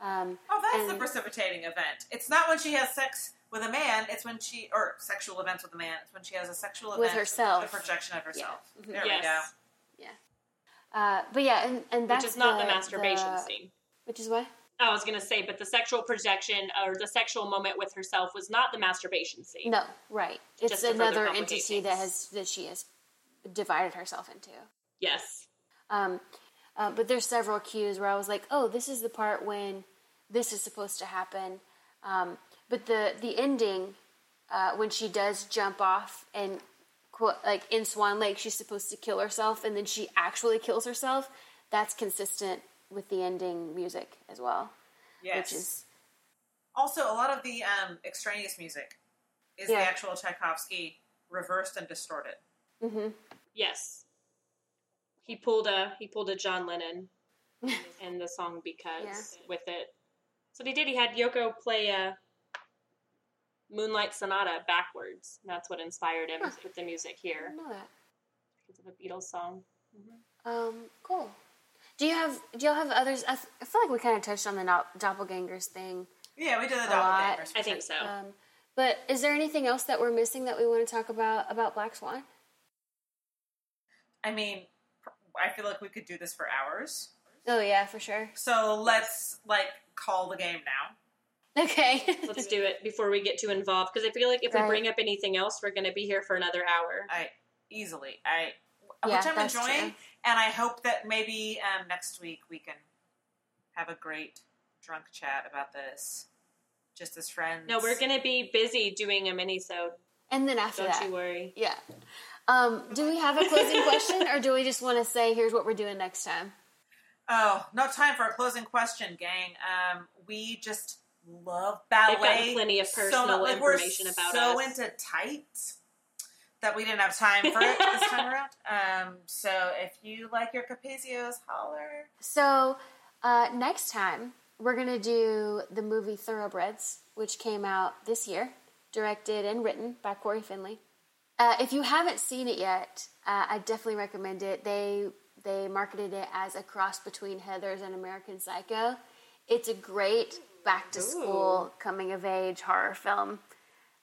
Um, Oh, that's the precipitating event. It's not when she has sex with a man. It's when she or sexual events with a man. It's when she has a sexual event With herself. a projection of herself. Mhm. There yes. we go. Yeah. Uh, but yeah, and, and that's Which is not the, the masturbation the- scene. Which is what? I was going to say, but the sexual projection or the sexual moment with herself was not the masturbation scene. No, right. It's Just another complicate entity that has that she has divided herself into. Yes. Um, uh, but there's several cues where I was like, oh, this is the part when this is supposed to happen. Um, but the the ending uh, when she does jump off and quote, like in Swan Lake, she's supposed to kill herself, and then she actually kills herself. That's consistent with the ending music as well, Yes. which is also a lot of the um, extraneous music is Yeah. the actual Tchaikovsky reversed and distorted. hmm Yes. He pulled a he pulled a John Lennon in the song because Yeah. with it. So he did he had Yoko play a Moonlight Sonata backwards. And that's what inspired him Huh. with the music I here didn't know that. because of a Beatles song. Um, cool. Do you have do y'all have others? I feel like we kind of touched on the no- doppelgangers thing. Yeah, we did the A lot. doppelgangers. I think so. Um, but is there anything else that we're missing that we want to talk about about Black Swan? I mean, I feel like we could do this for hours. Oh yeah, for sure. So let's like call the game now. Okay. Let's do it before we get too involved because I feel like if we bring up anything else, we're going to be here for another hour. I easily. I Yeah, which I'm enjoying, true. and I hope that maybe um, next week we can have a great drunk chat about this, just as friends. No, we're going to be busy doing a mini-sode. and then after Don't that, you worry. yeah. Um, do we have a closing question, or do we just want to say here's what we're doing next time? Oh, no time for a closing question, gang. Um, we just love They've ballet. plenty of personal much. Like, we're information about so us. So into tight that we didn't have time for it this time around. Um, so if you like your capazios, holler. So uh, next time we're gonna do the movie Thoroughbreds, which came out this year, directed and written by Cory Finley. Uh, if you haven't seen it yet, uh, I definitely recommend it. They they marketed it as a cross between Heathers and American Psycho. It's a great back to school coming of age horror film.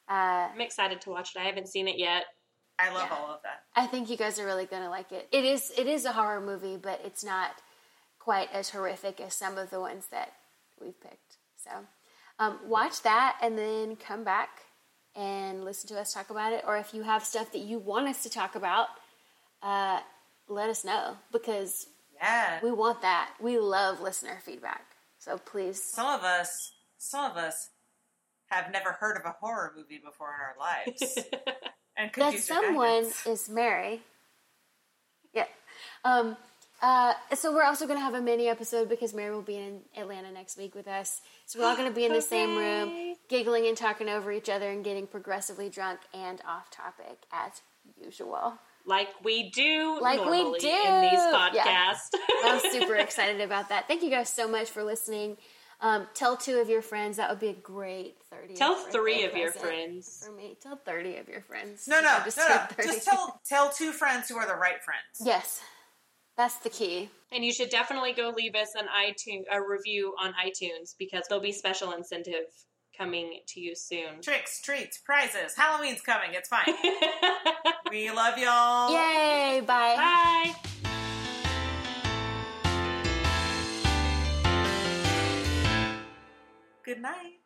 I'm excited to watch it. I haven't seen it yet. I love Yeah. all of that. I think you guys are really gonna like it. It is it is a horror movie, but it's not quite as horrific as some of the ones that we've picked. So um, watch that and then come back and listen to us talk about it. Or if you have stuff that you want us to talk about, uh, let us know because Yeah. we want that. We love listener feedback. So please, Some of us, some of us have never heard of a horror movie before in our lives. and could that someone is Mary. Yeah. Um, uh, so we're also going to have a mini episode because Mary will be in Atlanta next week with us. So we're all going to be in the same room, giggling and talking over each other and getting progressively drunk and off topic as usual. like we do Like we normally do. in these Yeah. podcasts. I'm super excited about that. Thank you guys so much for listening. Um, tell two of your friends. That would be a great 30. Tell three of your friends. For me, tell 30 of your friends. No, no, I no, just no. 30. Just tell tell two friends who are the right friends. Yes, that's the key. And you should definitely go leave us an iTunes a review on iTunes because there'll be special incentive coming to you soon. Tricks, treats, prizes. Halloween's coming. It's fine. we love y'all. Yay! Bye. Bye. Good night.